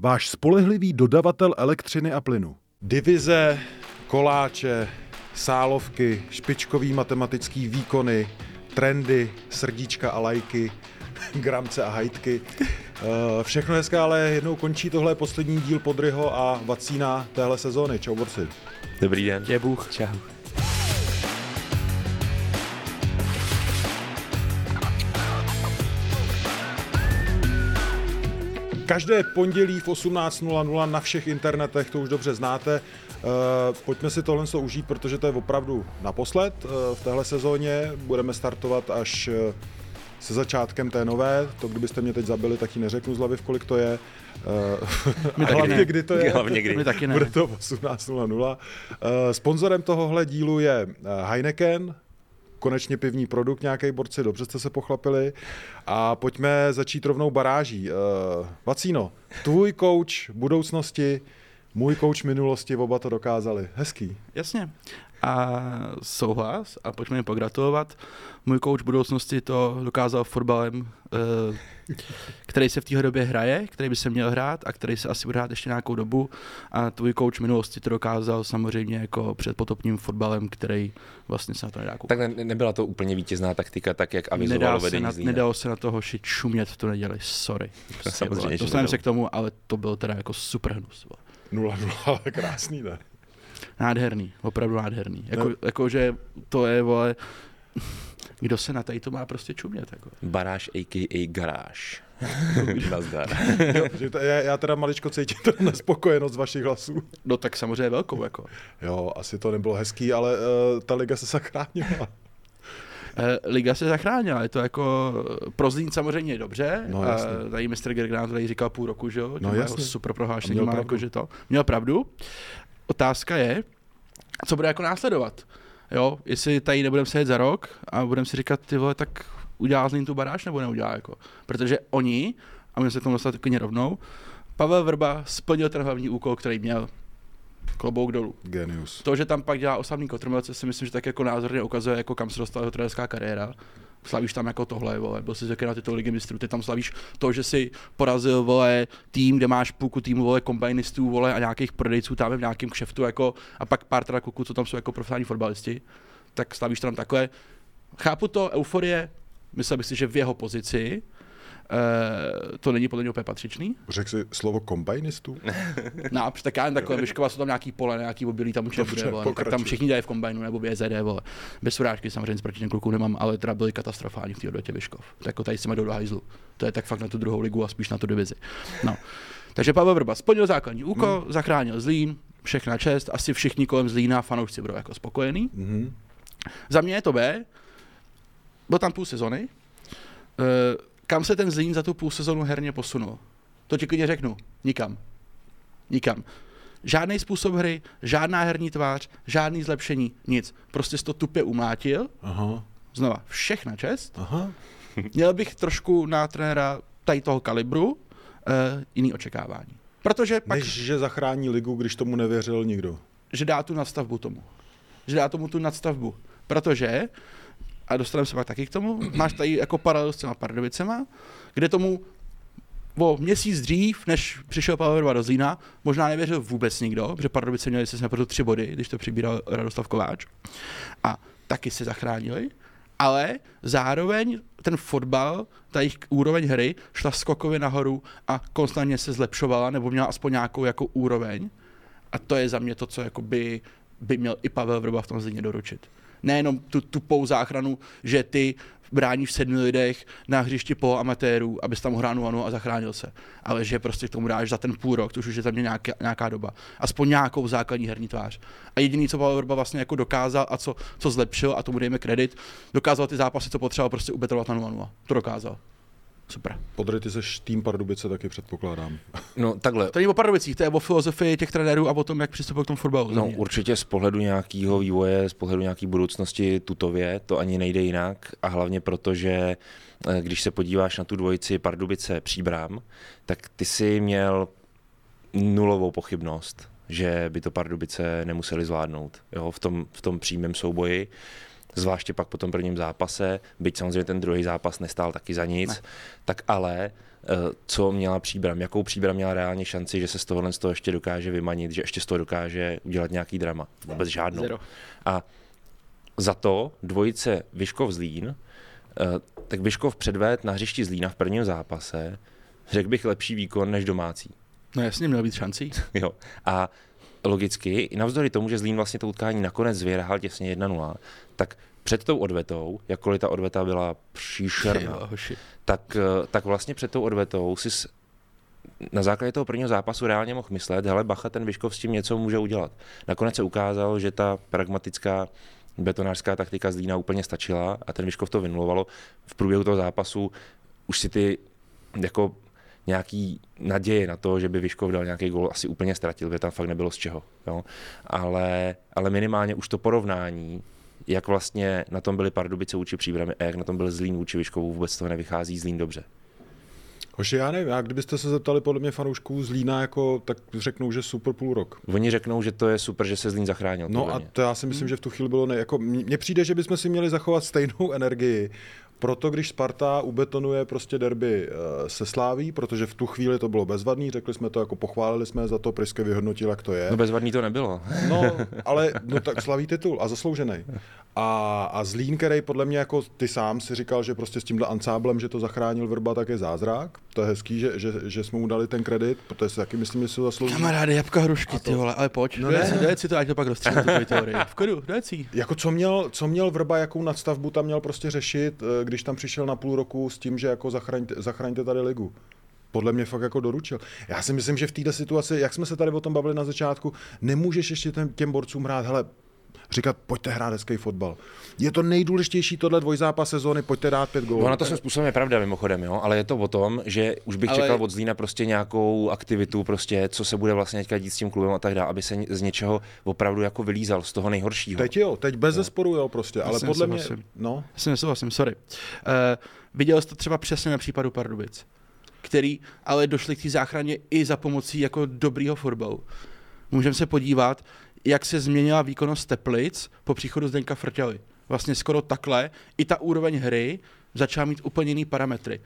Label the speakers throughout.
Speaker 1: váš spolehlivý dodavatel elektřiny a plynu. Divize, koláče, sálovky, špičkový matematický výkony, trendy, srdíčka a lajky, gramce a hajtky. Eh, všechno hezké, ale jednou končí tohle poslední díl Podryho a Vacína téhle sezóny. Čau, borci.
Speaker 2: Dobrý den.
Speaker 3: Tě Bůh.
Speaker 2: Čau.
Speaker 1: Každé pondělí v 18.00 na všech internetech, to už dobře znáte. Uh, pojďme si tohle užít, protože to je opravdu naposled uh, v téhle sezóně. Budeme startovat až uh, se začátkem té nové. To, kdybyste mě teď zabili, tak ji neřeknu z hlavy, v kolik to je.
Speaker 3: My taky
Speaker 1: hlavně,
Speaker 3: ne.
Speaker 1: kdy to je.
Speaker 2: Hlavně kdy.
Speaker 3: My taky ne.
Speaker 1: Bude to 18.00. Uh, sponzorem tohohle dílu je Heineken, konečně pivní produkt, nějaký borci, dobře jste se pochlapili. A pojďme začít rovnou baráží. Uh, Vacíno, tvůj kouč budoucnosti, můj kouč minulosti, oba to dokázali. Hezký.
Speaker 3: Jasně. A souhlas a pojďme mi pogratulovat. Můj kouč budoucnosti to dokázal fotbalem, eh, který se v téhle době hraje, který by se měl hrát a který se asi bude hrát ještě nějakou dobu. A tvůj kouč minulosti to dokázal samozřejmě jako před potopním fotbalem, který vlastně se na to nedá koukat.
Speaker 2: Tak ne, nebyla to úplně vítězná taktika, tak jak avizovalo
Speaker 3: se,
Speaker 2: vedení
Speaker 3: na,
Speaker 2: Zlína.
Speaker 3: nedalo se na toho hoši čumět v tu neděli, sorry. Prostě,
Speaker 2: samozřejmě,
Speaker 3: Dostaneme se k tomu, ale to byl teda jako super hnus. Vole.
Speaker 1: 0-0, ale krásný, ne?
Speaker 3: Nádherný, opravdu nádherný. Jako,
Speaker 1: No.
Speaker 3: jako že to je, vole, kdo se na tady to má prostě čumět. Jako.
Speaker 2: Baráž a.k.a. garáž. Nazdar.
Speaker 1: Jo, já, já teda maličko cítím tu nespokojenost z vašich hlasů.
Speaker 3: No tak samozřejmě velkou. Jako.
Speaker 1: Jo, asi to nebylo hezký, ale uh, ta liga se zachránila.
Speaker 3: Eh, Liga se zachránila, je to jako pro Zlín samozřejmě dobře.
Speaker 1: No, jasně.
Speaker 3: Eh, Tady mistr Gerg nám to tady říkal půl roku, že jo?
Speaker 1: No, jasně.
Speaker 3: super
Speaker 1: A
Speaker 3: prohlášení
Speaker 1: měl
Speaker 3: má
Speaker 1: pravdu.
Speaker 3: jako, že to. Měl pravdu. Otázka je, co bude jako následovat. Jo, jestli tady nebudeme sedět za rok a budeme si říkat, ty vole, tak udělá Zlín tu baráž nebo neudělá, jako. Protože oni, a my se k tomu dostat klidně rovnou, Pavel Vrba splnil ten hlavní úkol, který měl. Klobouk dolů.
Speaker 1: Genius.
Speaker 3: To, že tam pak dělá osamný kotrmelce, si myslím, že tak jako názorně ukazuje, jako kam se dostala jeho trenerská kariéra. Slavíš tam jako tohle, vole, byl jsi na tyto ligy mistrů, ty tam slavíš to, že si porazil, vole, tým, kde máš půlku týmu, vole, kombinistů, vole, a nějakých prodejců tam v nějakém kšeftu, jako, a pak pár teda kluků, co tam jsou jako profesionální fotbalisti, tak slavíš tam takhle. Chápu to, euforie, myslel bych si, že v jeho pozici, Uh, to není podle něj úplně patřičný.
Speaker 1: Řekl jsi slovo kombajnistů?
Speaker 3: No, tak já jen takhle, Vyškova jsou tam nějaký pole, nějaký obilí tam určitě bude, vole, tak tam všichni dělají v kombajnu nebo BZD, vole. Bez urážky samozřejmě s proti těm klukům nemám, ale teda byli katastrofální v té odvětě Vyškov. Tak jako tady jdou do hajzlu. To je tak fakt na tu druhou ligu a spíš na tu divizi. No. Takže Pavel Vrba splnil základní úkol, hmm. zachránil Zlín, všechna čest, asi všichni kolem Zlína fanoušci budou jako spokojení.
Speaker 1: Mhm.
Speaker 3: Za mě je to B, byl tam půl sezony. Kam se ten Zlín za tu půl sezonu herně posunul? To ti klidně řeknu. Nikam. Nikam. Žádný způsob hry, žádná herní tvář, žádný zlepšení, nic. Prostě jsi to tupě umlátil.
Speaker 1: Aha,
Speaker 3: Znova, všechna čest.
Speaker 1: aha.
Speaker 3: Měl bych trošku na trenéra tady toho kalibru e, jiný očekávání. Protože pak,
Speaker 1: Než že zachrání ligu, když tomu nevěřil nikdo.
Speaker 3: že dá tu nadstavbu tomu. Že dá tomu tu nadstavbu. Protože, a dostaneme se pak taky k tomu, máš tady jako paralelu s těma Pardubicema, kde tomu o měsíc dřív, než přišel Pavel do Zlína, možná nevěřil vůbec nikdo, protože Pardubice měli se pro tři body, když to přibíral Radoslav Kováč. A taky se zachránili, ale zároveň ten fotbal, ta jejich úroveň hry šla skokově nahoru a konstantně se zlepšovala, nebo měla aspoň nějakou jako úroveň. A to je za mě to, co jakoby by měl i Pavel Vrba v tom Zlíně doručit. Nejenom tu tupou záchranu, že ty bráníš v sedmi lidech na hřišti po amatérů, abys tam hrál ano a zachránil se. Ale že prostě k tomu dáš za ten půl rok, což už je za mě nějaká, nějaká doba. Aspoň nějakou základní herní tvář. A jediný, co Pavel Vrba vlastně jako dokázal a co, co zlepšil, a tomu dejme kredit, dokázal ty zápasy, co potřeboval, prostě ubetrovat na 0-0. To dokázal. Super.
Speaker 1: Podry, ty seš tým Pardubice taky předpokládám.
Speaker 2: No takhle,
Speaker 3: To není o Pardubicích, to je o filozofii těch trenérů a o tom, jak přistupují k tomu fotbalu.
Speaker 2: No určitě z pohledu nějakého vývoje, z pohledu nějaké budoucnosti tutově, to ani nejde jinak a hlavně proto, že eh, když se podíváš na tu dvojici Pardubice Příbram, tak ty si měl nulovou pochybnost, že by to Pardubice nemuseli zvládnout jo, v, tom, v tom přímém souboji. Zvláště pak po tom prvním zápase, byť samozřejmě ten druhý zápas nestál taky za nic,
Speaker 3: Ne.
Speaker 2: tak ale eh, co měla příbram, jakou příbram měla reálně šanci, že se z tohohle z toho ještě dokáže vymanit, že ještě z toho dokáže udělat nějaký drama. Vůbec žádnou.
Speaker 3: Zero.
Speaker 2: A za to dvojice Vyškov Zlín, eh, tak Vyškov předved na hřišti Zlína v prvním zápase, řekl bych lepší výkon než domácí.
Speaker 3: No jasně, měl být šancí.
Speaker 2: Jo. A logicky, i navzdory tomu, že Zlín vlastně to utkání nakonec vyhrál těsně 1-0, tak před tou odvetou, jakkoliv ta odveta byla příšerná, tak, eh, tak vlastně před tou odvetou si na základě toho prvního zápasu reálně mohl myslet, hele bacha, ten Vyškov s tím něco může udělat. Nakonec se ukázalo, že ta pragmatická betonářská taktika z Lína úplně stačila a ten Vyškov to vynulovalo. V průběhu toho zápasu už si ty jako nějaký naděje na to, že by Vyškov dal nějaký gol, asi úplně ztratil, protože tam fakt nebylo z čeho. Jo? Ale, ale minimálně už to porovnání, jak vlastně na tom byly Pardubice vůči Příbrami a jak na tom byl Zlín vůči Vyškovu, vůbec toho nevychází Zlín dobře.
Speaker 1: Hoši, já nevím, já kdybyste se zeptali podle mě fanoušků z Lína, jako, tak řeknou, že super půl rok.
Speaker 2: Oni řeknou, že to je super, že se Zlín zachránil.
Speaker 1: No a to já si myslím, že v tu chvíli bylo ne, jako, mně přijde, že bychom si měli zachovat stejnou energii. Proto když Sparta ubetonuje prostě derby eh, se Sláví, protože v tu chvíli to bylo bezvadný, řekli jsme to, jako pochválili jsme za to, Priske vyhodnotil, jak to je.
Speaker 2: No bezvadný to nebylo.
Speaker 1: No, ale no tak slaví titul a zasloužený. A, a Zlín, který podle mě jako ty sám si říkal, že prostě s tímhle ansáblem, že to zachránil Vrba, tak je zázrak. To je hezký, že, že, že jsme mu dali ten kredit, protože si taky myslím, že si to zaslouží.
Speaker 3: Kamaráde, jabka hrušky, ty vole, ale pojď.
Speaker 1: No ne.
Speaker 3: ne. si to, ať to pak tvoji teorii. V klidu, dojď si.
Speaker 1: Jako co měl, co měl Vrba, jakou nadstavbu tam měl prostě řešit, eh, když tam přišel na půl roku s tím, že jako zachraňte, zachraňte tady ligu. Podle mě fakt jako doručil. Já si myslím, že v této situaci, jak jsme se tady o tom bavili na začátku, nemůžeš ještě těm, těm borcům hrát, hele, říkat, pojďte hrát hezký fotbal. Je to nejdůležitější tohle dvojzápas sezóny, pojďte dát pět gólů.
Speaker 2: Ono to svým způsobem je pravda mimochodem, jo? ale je to o tom, že už bych
Speaker 3: Ale-
Speaker 2: čekal od Zlína prostě nějakou aktivitu, prostě, co se bude vlastně teďka dít s tím klubem a tak dále, aby se z něčeho opravdu jako vylízal, z toho nejhoršího.
Speaker 1: Teď jo, teď bez zesporu jo prostě, ale podle mě, no,
Speaker 3: Já si nesouhlasím, sorry. Uh, viděl jsi to třeba přesně na případu Pardubic, který ale došli k té záchraně i za pomocí jako dobrýho fotbalu. Můžeme se podívat, jak se změnila výkonnost Teplic po příchodu Zdenka Frťaly. Vlastně skoro takhle, i ta úroveň hry začala mít úplně jiný parametry.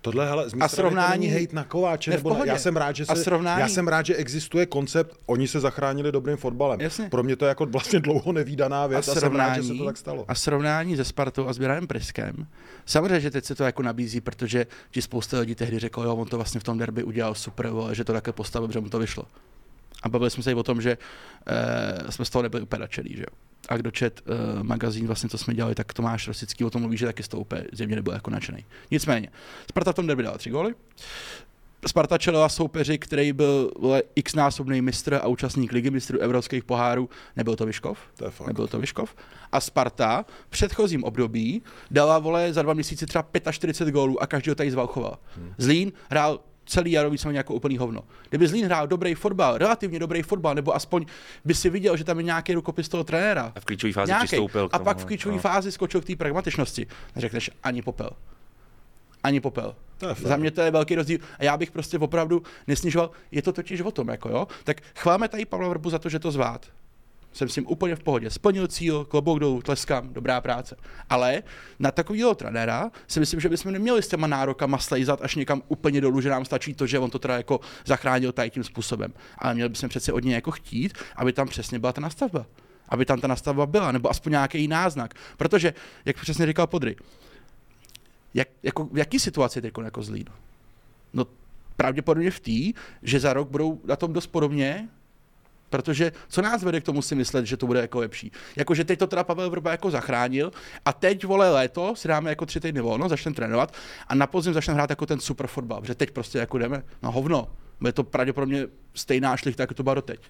Speaker 1: Tohle, hele,
Speaker 3: A
Speaker 1: to
Speaker 3: srovnání-
Speaker 1: není hejt na Kováče,
Speaker 3: Ne,
Speaker 1: nebo na, já jsem rád, že se,
Speaker 3: srovnání-
Speaker 1: já jsem rád, že existuje koncept, oni se zachránili dobrým fotbalem.
Speaker 3: Jasně.
Speaker 1: Pro mě to je jako vlastně dlouho nevýdaná věc a, a jsem rád, že se to tak stalo.
Speaker 3: a srovnání se Spartou a s Běraným Priskem. Samozřejmě, že teď se to jako nabízí, protože ti spousta lidí tehdy řeklo, jo, on to vlastně v tom derby udělal super, vole, že to takhle postavil, že mu to vyšlo. A bavili jsme se i o tom, že e, jsme z toho nebyli úplně nadšený, že jo. A kdo čet e, magazín, vlastně to jsme dělali, tak Tomáš Rosický o tom mluví, že taky z toho úplně zjevně nebyl jako nadšený. Nicméně, Sparta v tom derby dala tři góly. Sparta čelila soupeři, který byl vole, x-násobný mistr a účastník ligy mistrů evropských pohárů. Nebyl to Vyškov?
Speaker 1: To je fakt.
Speaker 3: Nebyl to Vyškov. A Sparta v předchozím období dala vole za dva měsíce třeba 45 gólů a každý ho tady zvalchoval. Hmm. Zlín hrál celý jaro víceméně jako úplný hovno. Kdyby Zlín hrál dobrý fotbal, relativně dobrý fotbal, nebo aspoň by si viděl, že tam je nějaký rukopis toho trenéra.
Speaker 2: A v klíčové fázi
Speaker 3: Nějaký.
Speaker 2: přistoupil k
Speaker 3: A
Speaker 2: tomu,
Speaker 3: pak v klíčové
Speaker 2: no.
Speaker 3: fázi skočil k té pragmatičnosti. Neřekneš ani popel. Ani popel.
Speaker 1: To je fakt.
Speaker 3: Za mě to je velký rozdíl. A já bych prostě opravdu nesnižoval. Je to totiž o tom, jako jo. Tak chváme tady Pavla Vrbu za to, že to zvlád. Jsem s tím úplně v pohodě. Splnil cíl, klobouk dolů, tleskám, dobrá práce. Ale na takovýho trenéra si myslím, že bychom neměli s těma nárokama slejzat až někam úplně dolů, že nám stačí to, že on to teda jako zachránil tady tím způsobem. Ale měli bychom přece od něj jako chtít, aby tam přesně byla ta nastavba. Aby tam ta nastavba byla, nebo aspoň nějaký náznak. Protože, jak přesně říkal Podry, jak, jako, v jaký situaci teď jako Zlín? No pravděpodobně v té, že za rok budou na tom dost podobně, Protože co nás vede k tomu si myslet, že to bude jako lepší? Jakože teď to teda Pavel Vrba jako zachránil a teď vole léto si dáme jako tři týdny volno, začneme trénovat a na podzim začneme hrát jako ten super fotbal, že teď prostě jako jdeme na hovno. Bude to pravděpodobně stejná šlichta, jako to bylo doteď.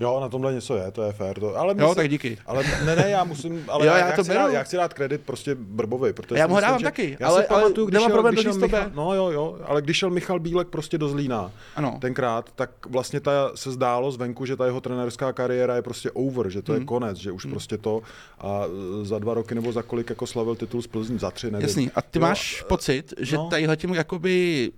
Speaker 1: Jo, na tomhle něco je, to je fér. To, ale
Speaker 3: Jo, tak díky.
Speaker 1: Ale ne, ne, já musím, ale
Speaker 3: Jo,
Speaker 1: já,
Speaker 3: já
Speaker 1: já,
Speaker 3: to
Speaker 1: chci dát, já chci dát kredit prostě Brbovi, protože
Speaker 3: Já mu ho dávám
Speaker 1: že-
Speaker 3: taky,
Speaker 1: já
Speaker 3: ale-
Speaker 1: si
Speaker 3: ale
Speaker 1: pamatuju, když šel,
Speaker 3: problém
Speaker 1: když šel. Michal, no jo, jo, ale když šel Michal Bílek prostě do Zlína,
Speaker 3: Ano.
Speaker 1: tenkrát, tak vlastně ta se zdálo zvenku, že ta jeho trenerská kariéra je prostě over, že to
Speaker 3: Hmm.
Speaker 1: je konec, že už prostě to a za dva roky nebo za kolik jako slavil titul z Plzní, za tři, nevím.
Speaker 3: Jasný. A ty
Speaker 1: Jo,
Speaker 3: máš pocit, že
Speaker 1: no.
Speaker 3: tadyhle tím jakoby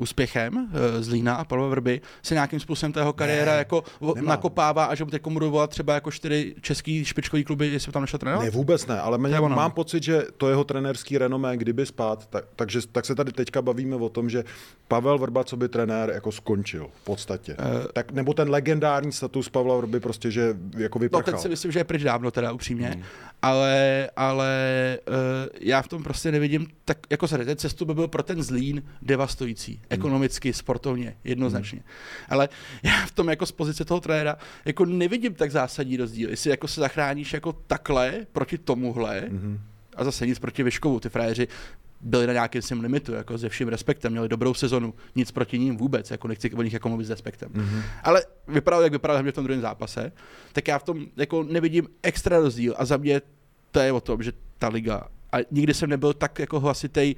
Speaker 3: úspěchem uh, z Lína a Pavla Vrby se nějakým způsobem ta jeho kariéra
Speaker 1: Ne,
Speaker 3: jako
Speaker 1: nemám.
Speaker 3: nakopává a že mu teď volat třeba jako čtyři český špičkový kluby, jestli by tam nešel trénovat?
Speaker 1: Ne, vůbec ne, ale mě, mám pocit, že to jeho trenérský renomé, kdyby spát, tak, takže, tak se tady teďka bavíme o tom, že Pavel Vrba, co by trenér, jako skončil v podstatě.
Speaker 3: Eh.
Speaker 1: Uh, tak, nebo ten legendární status Pavla Vrby prostě, že jako
Speaker 3: No
Speaker 1: vyprchal.
Speaker 3: ten si myslím, že je pryč dávno teda upřímně, hmm. ale, ale uh, já v tom prostě nevidím, tak jako se ten cestu by byl pro ten Zlín devastující. Ekonomicky, sportovně, jednoznačně. Hmm. Ale já v tom jako z pozice toho trenéra jako nevidím tak zásadní rozdíl, jestli jako se zachráníš jako takhle proti tomuhle hmm. a zase nic proti Vyškovu, ty frajeři byli na nějakém svém limitu, jako se vším respektem, měli dobrou sezonu, nic proti ním vůbec, jako nechci o nich jako mluvit s respektem. Mm-hmm. Ale vypadalo, jak vypadalo hlavně v tom druhém zápase, tak já v tom jako nevidím extra rozdíl a za mě to je o tom, že ta liga a nikdy jsem nebyl tak jako hlasitý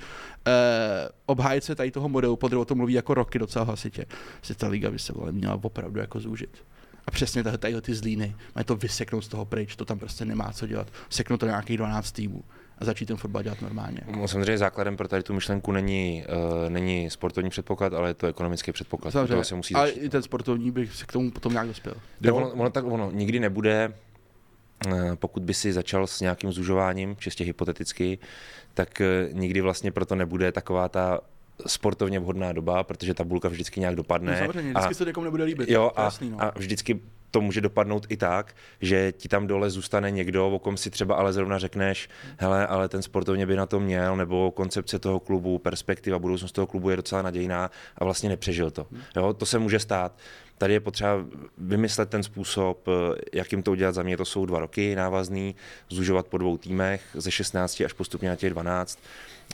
Speaker 3: eh, obhájce tady toho modelu, podle o tom mluví jako roky docela hlasitě, že ta liga by se vole, měla opravdu jako zúžit. A přesně tahle, tadyhle ty zlíny, mají to vyseknout z toho pryč, to tam prostě nemá co dělat. Seknout to nějakých 12 týmů a začít ten fotbal dělat normálně.
Speaker 2: No, Samozřejmě základem pro tady tu myšlenku není, uh, není sportovní předpoklad, ale je to ekonomický předpoklad.
Speaker 3: Samozřejmě,
Speaker 2: se musí
Speaker 3: ale
Speaker 2: začít.
Speaker 3: i ten sportovní bych se k tomu potom nějak dospěl.
Speaker 2: Ono, ono, tak ono nikdy nebude, pokud by si začal s nějakým zužováním, čistě hypoteticky, tak eh, nikdy vlastně proto nebude taková ta sportovně vhodná doba, protože ta bulka vždycky nějak dopadne.
Speaker 3: No, samozřejmě, vždycky se to někomu nebude líbit.
Speaker 2: Jo, a,
Speaker 3: jasný, no.
Speaker 2: a vždycky to může dopadnout i tak, že ti tam dole zůstane někdo, o kom si třeba ale zrovna řekneš, hele, ale ten sportovně by na to měl, nebo koncepce toho klubu, perspektiva, budoucnost toho klubu je docela nadějná a vlastně nepřežil to. Jo, to se může stát. Tady je potřeba vymyslet ten způsob, eh, jak jim to udělat. Za mě to jsou dva roky návazný, zužovat po dvou týmech ze 16 až postupně na těch 12.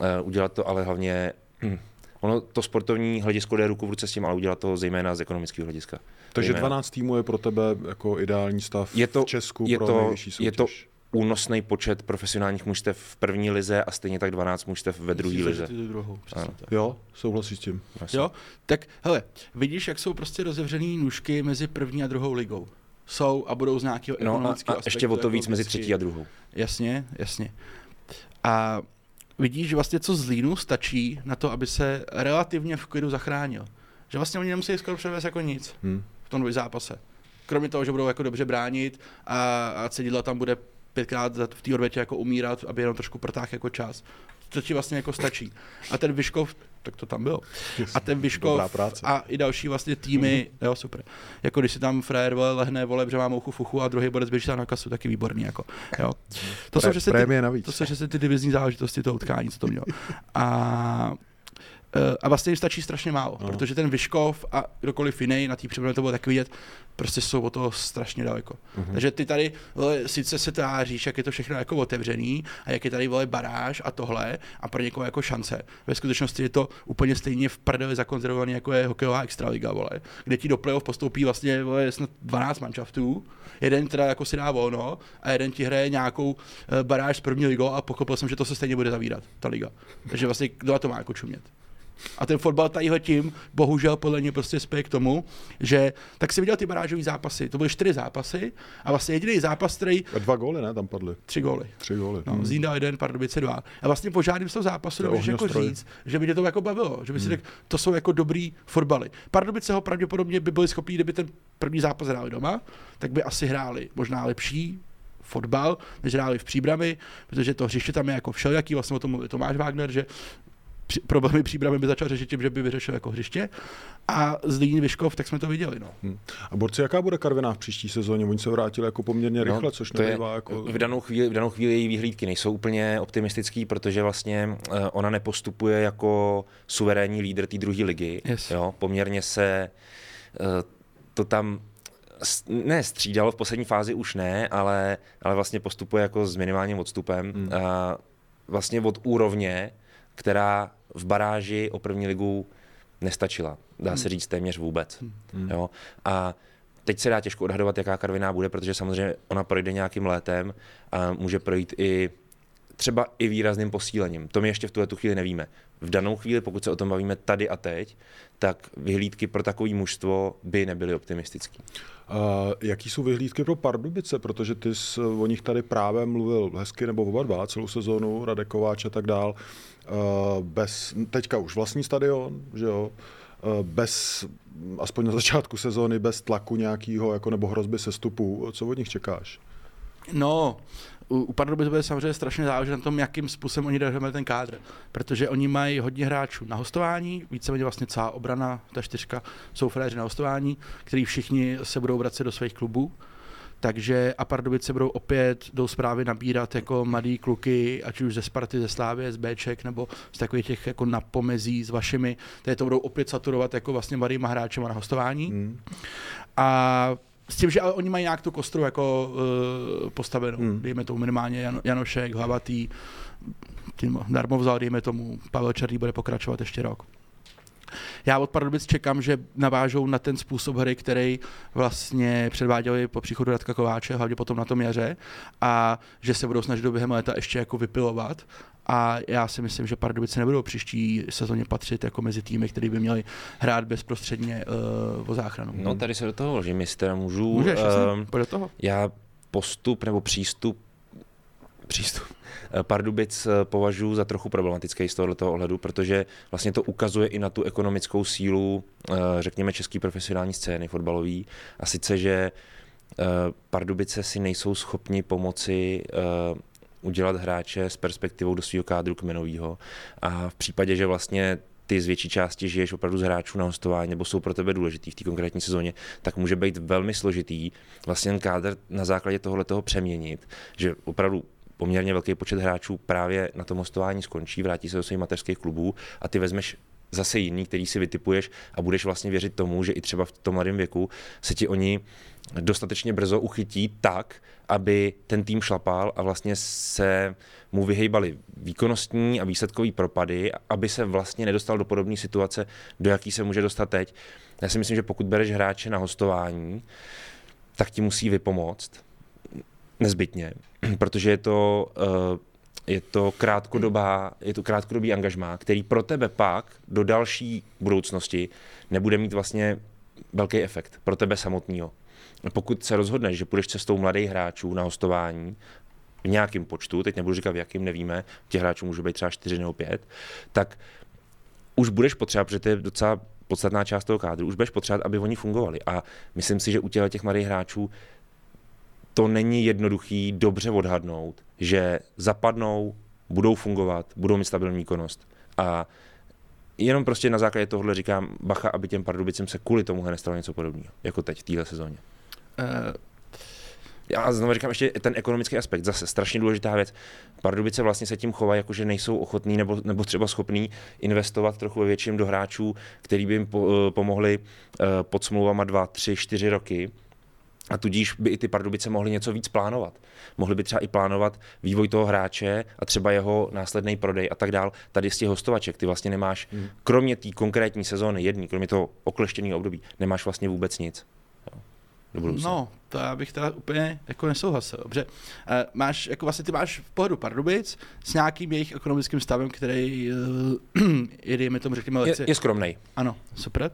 Speaker 2: Eh, Udělat to ale hlavně hm, Ono to sportovní hledisko jde ruku v ruce s tím, ale udělat to zejména z ekonomického hlediska.
Speaker 1: Takže
Speaker 2: Zejména.
Speaker 1: 12 týmů je pro tebe jako ideální stav
Speaker 2: je to,
Speaker 1: v Česku
Speaker 2: je
Speaker 1: pro
Speaker 2: to,
Speaker 1: nejvyšší soutěž.
Speaker 2: je to únosný počet profesionálních mužstev v první lize a stejně tak 12 mužstev ve druhé lize.
Speaker 3: druhou.
Speaker 1: Jo, souhlasíš s tím.
Speaker 3: Jo, tak hele, vidíš, jak jsou prostě rozevřený nůžky mezi první a druhou ligou. Jsou a budou z nějakého
Speaker 2: No a,
Speaker 3: ekonomického
Speaker 2: a ještě o to
Speaker 3: jako
Speaker 2: víc mezi třetí a druhou.
Speaker 3: Jasně, jasně. A vidíš, že vlastně co z Línu stačí na to, aby se relativně v klidu zachránil. Že vlastně oni nemusí skoro převést jako nic
Speaker 1: Hm.
Speaker 3: v tom zápase. Kromě toho, že budou jako dobře bránit a, a Cedidla tam bude pětkrát za- v té odvětě jako umírat, aby jenom trošku protáhl jako čas. To ti vlastně jako stačí. A ten Vyškov, tak to tam bylo. A ten Vyškov a i další vlastně týmy, jo super. Jako když si tam frajer vole, lehne, vole, že má mouchu fuchu a druhý bodec běží na kasu, taky výborný. Jako. Jo. To, jsou,
Speaker 1: Pré-
Speaker 3: že se ty, to jsou že se ty divizní záležitosti toho utkání, co to mělo. A a vlastně jim stačí strašně málo, no. protože ten Vyškov a kdokoliv jiný na té přípravě to bylo tak vidět, prostě jsou od toho strašně daleko.
Speaker 1: Mhm.
Speaker 3: Uh-huh. Takže ty tady, vole, sice se tváříš, jak je to všechno jako otevřený a jak je tady vole baráž a tohle a pro někoho jako šance. Ve skutečnosti je to úplně stejně v prdeli zakonzervovaný, jako je hokejová extraliga, vole, kde ti do playoff postoupí vlastně vole, snad 12 manšaftů, jeden teda jako si dá volno a jeden ti hraje nějakou eh, baráž z první ligou a pochopil jsem, že to se stejně bude zavírat, ta liga. Takže vlastně kdo to má jako čumět. A ten fotbal tadyhle tím, bohužel podle mě prostě spěje k tomu, že tak si viděl ty barážové zápasy. To byly čtyři zápasy a vlastně jediný zápas, který
Speaker 1: A dva góly, ne? Tam padly.
Speaker 3: tři góly.
Speaker 1: Tři góly.
Speaker 3: No,
Speaker 1: Hmm.
Speaker 3: Zlín dal jeden, Pardubice dva. A vlastně po žádném z toho zápasu
Speaker 1: To
Speaker 3: nemůžeš jako říct, že by tě to jako bavilo, že by si řekl, to jsou jako dobrý fotbaly. Pardubice ho pravděpodobně by byli schopni, kdyby ten první zápas hráli doma, tak by asi hráli možná lepší fotbal, než hráli v příbrami, protože to hřiště tam je jako všelijaký, vlastně o tom mluvil Tomáš Wagner, že při- problémy příbramy by začal řešit tím, že by vyřešil jako hřiště. A Zlín Vyškov, tak jsme to viděli. No.
Speaker 1: Hmm. A borci, jaká bude Karviná v příští sezóně? Oni se vrátili jako poměrně rychle, což
Speaker 2: No, to je,
Speaker 1: nebývá jako...
Speaker 2: v, danou chvíli, v danou chvíli její výhlídky nejsou úplně optimistický, protože vlastně eh, ona nepostupuje jako suverénní lídr té druhé ligy.
Speaker 3: Yes.
Speaker 2: Jo, poměrně se eh, to tam ne střídalo, v poslední fázi už ne, ale, ale vlastně postupuje jako s minimálním odstupem.
Speaker 1: Hmm.
Speaker 2: A vlastně od úrovně, která v baráži o první ligu nestačila. Dá se říct téměř vůbec.
Speaker 1: Hmm.
Speaker 2: Jo? A Teď se dá těžko odhadovat, jaká Karviná bude, protože samozřejmě ona projde nějakým létem a může projít i třeba i výrazným posílením. To my ještě v tuhle tu chvíli nevíme. V danou chvíli, pokud se o tom bavíme tady a teď, tak vyhlídky pro takové mužstvo by nebyly optimistické.
Speaker 1: Uh, jaký jsou vyhlídky pro Pardubice? Protože ty jsi o nich tady právě mluvil hezky nebo oba dva celou sezónu, Radek Kováč a tak dál. Uh, bez, teďka už vlastní stadion, že jo? Uh, bez, aspoň na začátku sezóny, bez tlaku nějakého jako nebo hrozby sestupu. Co od nich čekáš?
Speaker 3: No, u, u Pardubic bude samozřejmě strašně záležet na tom, jakým způsobem oni dohromady ten kádr, protože oni mají hodně hráčů na hostování, víceméně vlastně celá obrana, ta čtyřka jsou fréři na hostování, který všichni se budou vracet do svých klubů. Takže a Pardubice budou opět, jdou zprávy nabírat jako mladý kluky, ať už ze Sparty, ze Slávy, z Bček, nebo z takových těch jako napomezí s vašimi, které to budou opět saturovat jako vlastně mladýma hráčema na hostování. Hmm. A s tím, že ale oni mají nějak tu kostru jako uh, postavenou. Hmm. Dejme tomu minimálně Jan, Janošek, Hlavatý, tím darmo vzal, dejme tomu, Pavel Černý bude pokračovat ještě rok. Já od Pardubic čekám, že navážou na ten způsob hry, který vlastně předváděli po příchodu Radka Kováče, hlavně potom na tom jaře, a že se budou snažit do během léta ještě jako vypilovat a já si myslím, že Pardubice nebudou příští sezóně patřit jako mezi týmy, který by měli hrát bezprostředně uh, o záchranu.
Speaker 2: No tady se do toho že jestli teda můžu.
Speaker 3: Můžeš, uh, do toho.
Speaker 2: Já postup nebo přístup přístup. Eh, Pardubic eh, považuji za trochu problematický z tohoto ohledu, protože vlastně to ukazuje i na tu ekonomickou sílu, řekněme, české profesionální scény fotbalové. A sice, že Pardubice si nejsou schopni pomoci udělat hráče s perspektivou do svého kádru kmenového. A v případě, že vlastně ty z větší části žiješ opravdu z hráčů na hostování nebo jsou pro tebe důležitý v té konkrétní sezóně, tak může být velmi složitý vlastně ten kádr na základě tohohle toho přeměnit, že opravdu poměrně velký počet hráčů právě na tom hostování skončí, vrátí se do svých mateřských klubů a ty vezmeš zase jiný, který si vytipuješ a budeš vlastně věřit tomu, že i třeba v tom mladém věku se ti oni dostatečně brzo uchytí tak, aby ten tým šlapal a vlastně se mu vyhejbali výkonnostní a výsledkový propady, aby se vlastně nedostal do podobné situace, do jaký se může dostat teď. Já si myslím, že pokud bereš hráče na hostování, tak ti musí vypomoct nezbytně, protože je to uh, je to krátkodobá, je to krátkodobý angažmá, který pro tebe pak do další budoucnosti nebude mít vlastně velký efekt pro tebe samotného. Pokud se rozhodneš, že půjdeš cestou mladých hráčů na hostování, v nějakém počtu, teď nebudu říkat v jakým, nevíme, těch hráčů může být třeba 4 nebo 5, tak už budeš potřebovat, protože to je docela podstatná část toho kádru, už budeš potřebovat, aby oni fungovali. A myslím si, že u těch mladých hráčů to není jednoduchý dobře odhadnout, že zapadnou, budou fungovat, budou mít stabilní výkonnost. A jenom prostě na základě tohohle říkám, bacha, aby těm Pardubicím se kvůli tomu nestalo něco podobného, jako teď v téhle sezóně. Uh, já znovu říkám ještě ten ekonomický aspekt, zase strašně důležitá věc. Pardubice vlastně se tím chovají, jako že nejsou ochotní nebo, nebo třeba schopní investovat trochu ve větším do hráčů, který by jim po, eh, pomohli uh, pod smlouvama dva, tři, čtyři roky a tudíž by i ty Pardubice mohly něco víc plánovat. Mohly by třeba i plánovat vývoj toho hráče a třeba jeho následný prodej a tak dál. Tady z těch hostovaček ty vlastně nemáš, hmm. kromě té konkrétní sezóny jedný, kromě toho okleštěného období, nemáš vlastně vůbec nic.
Speaker 3: No, to já bych teda úplně jako nesouhlasil. Dobře, e, máš, jako vlastně ty máš v pohledu Pardubic s nějakým jejich ekonomickým stavem, který uh, je, dejme tomu, řekněme,
Speaker 2: je, je skromný.
Speaker 3: Ano, super.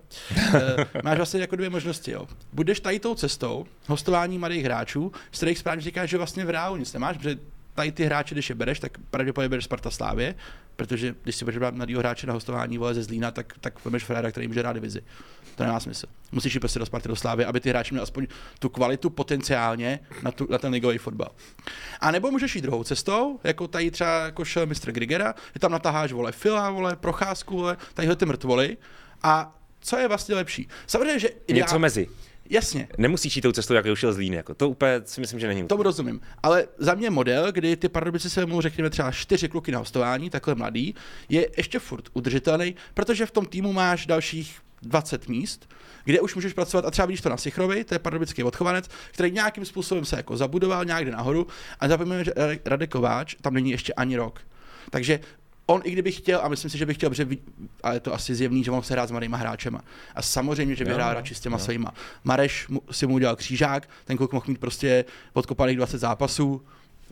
Speaker 3: e, máš vlastně jako dvě možnosti, jo. Budeš tady tou cestou, hostování mladých hráčů, z kterých správně říkáš, že vlastně v reálu nic nemáš, protože tady ty hráče, když je bereš, tak pravděpodobně bereš Sparta Slávě, protože když si budeš brát mladého hráče na hostování vole ze Zlína, tak, tak vemeš Fréra, který může hrát divizi. To nemá smysl. Musíš jít prostě do Sparty do Slávy, aby ty hráči měli aspoň tu kvalitu potenciálně na, tu, na ten ligový fotbal. A nebo můžeš jít druhou cestou, jako tady třeba jako šel mistr Grigera, že tam natáháš vole Fila, vole Procházku, vole, tadyhle ty mrtvoly. A co je vlastně lepší? Samozřejmě, že
Speaker 2: ideál... Něco mezi.
Speaker 3: Jasně.
Speaker 2: Nemusíš jít tou cestou, jak ušel z Líny. Jako. To úplně si myslím, že není.
Speaker 3: To rozumím. Ale za mě model, kdy ty Pardubice se mu řekněme třeba čtyři kluky na hostování, takhle mladý, je ještě furt udržitelný, protože v tom týmu máš dalších 20 míst, kde už můžeš pracovat a třeba vidíš to na Sichrovi, to je pardubický odchovanec, který nějakým způsobem se jako zabudoval nějak nahoru a zapomeňme, že Radek Kováč tam není ještě ani rok. Takže on i kdyby chtěl, a myslím si, že by chtěl, že, ale je to asi zjevný, že on chce hrát s mladýma hráčema. A samozřejmě, že by hrál radši s těma svýma. Mareš mu, si mu udělal křížák, ten kluk mohl mít prostě podkopaných 20 zápasů,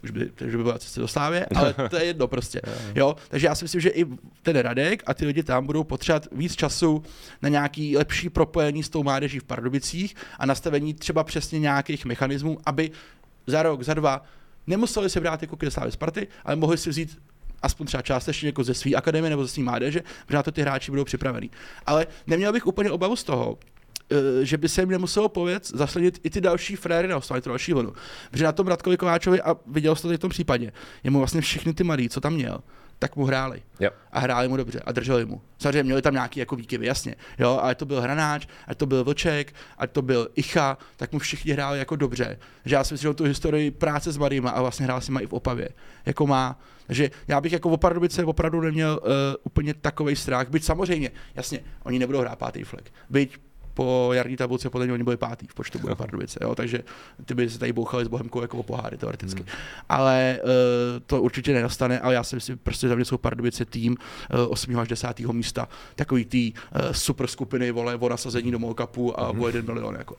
Speaker 3: už by, že by byla cesta do Slávě, ale to je jedno prostě. jo, takže já si myslím, že i ten Radek a ty lidi tam budou potřebovat víc času na nějaký lepší propojení s tou mládeží v Pardubicích a nastavení třeba přesně nějakých mechanismů, aby za rok, za dva nemuseli se brát jako ke Slávě Sparty, ale mohli si vzít aspoň třeba částečně jako ze své akademie nebo ze své mládeže, protože na to ty hráči budou připravený. Ale neměl bych úplně obavu z toho, eh, že by se jim nemuselo pověc zasledit i ty další fréry na tu další vlnu. Protože na tom Radkovi Kováčovi, a viděl jsi to v tom případě, jemu vlastně všechny ty malí, co tam měl, tak mu hráli.
Speaker 2: Jo.
Speaker 3: A hráli mu dobře a drželi mu. Samozřejmě měli tam nějaký jako výkyvy, jasně. Jo, ale to byl Hranáč, ať to byl Vlček, ať to byl Icha, tak mu všichni hráli jako dobře. Že já si myslím, že tu historii práce s Marýma a vlastně hrál si má i v Opavě, jako má. Takže já bych jako opravdu se opravdu neměl uh, úplně takový strach. Byť samozřejmě, jasně, oni nebudou hrát pátý flek. Byť po jarní tabulce podle mě oni byli pátý v počtu bude Pardubice, jo, takže ty by se tady bouchali s Bohemkou jako o poháry teoreticky. Hmm. Ale uh, to určitě nenastane, ale já si myslím, prostě za mě jsou Pardubice tým uh, 8. až 10. místa, takový tý uh, super skupiny, vole, o nasazení do Molkapu a hmm. o jeden milion. Jako.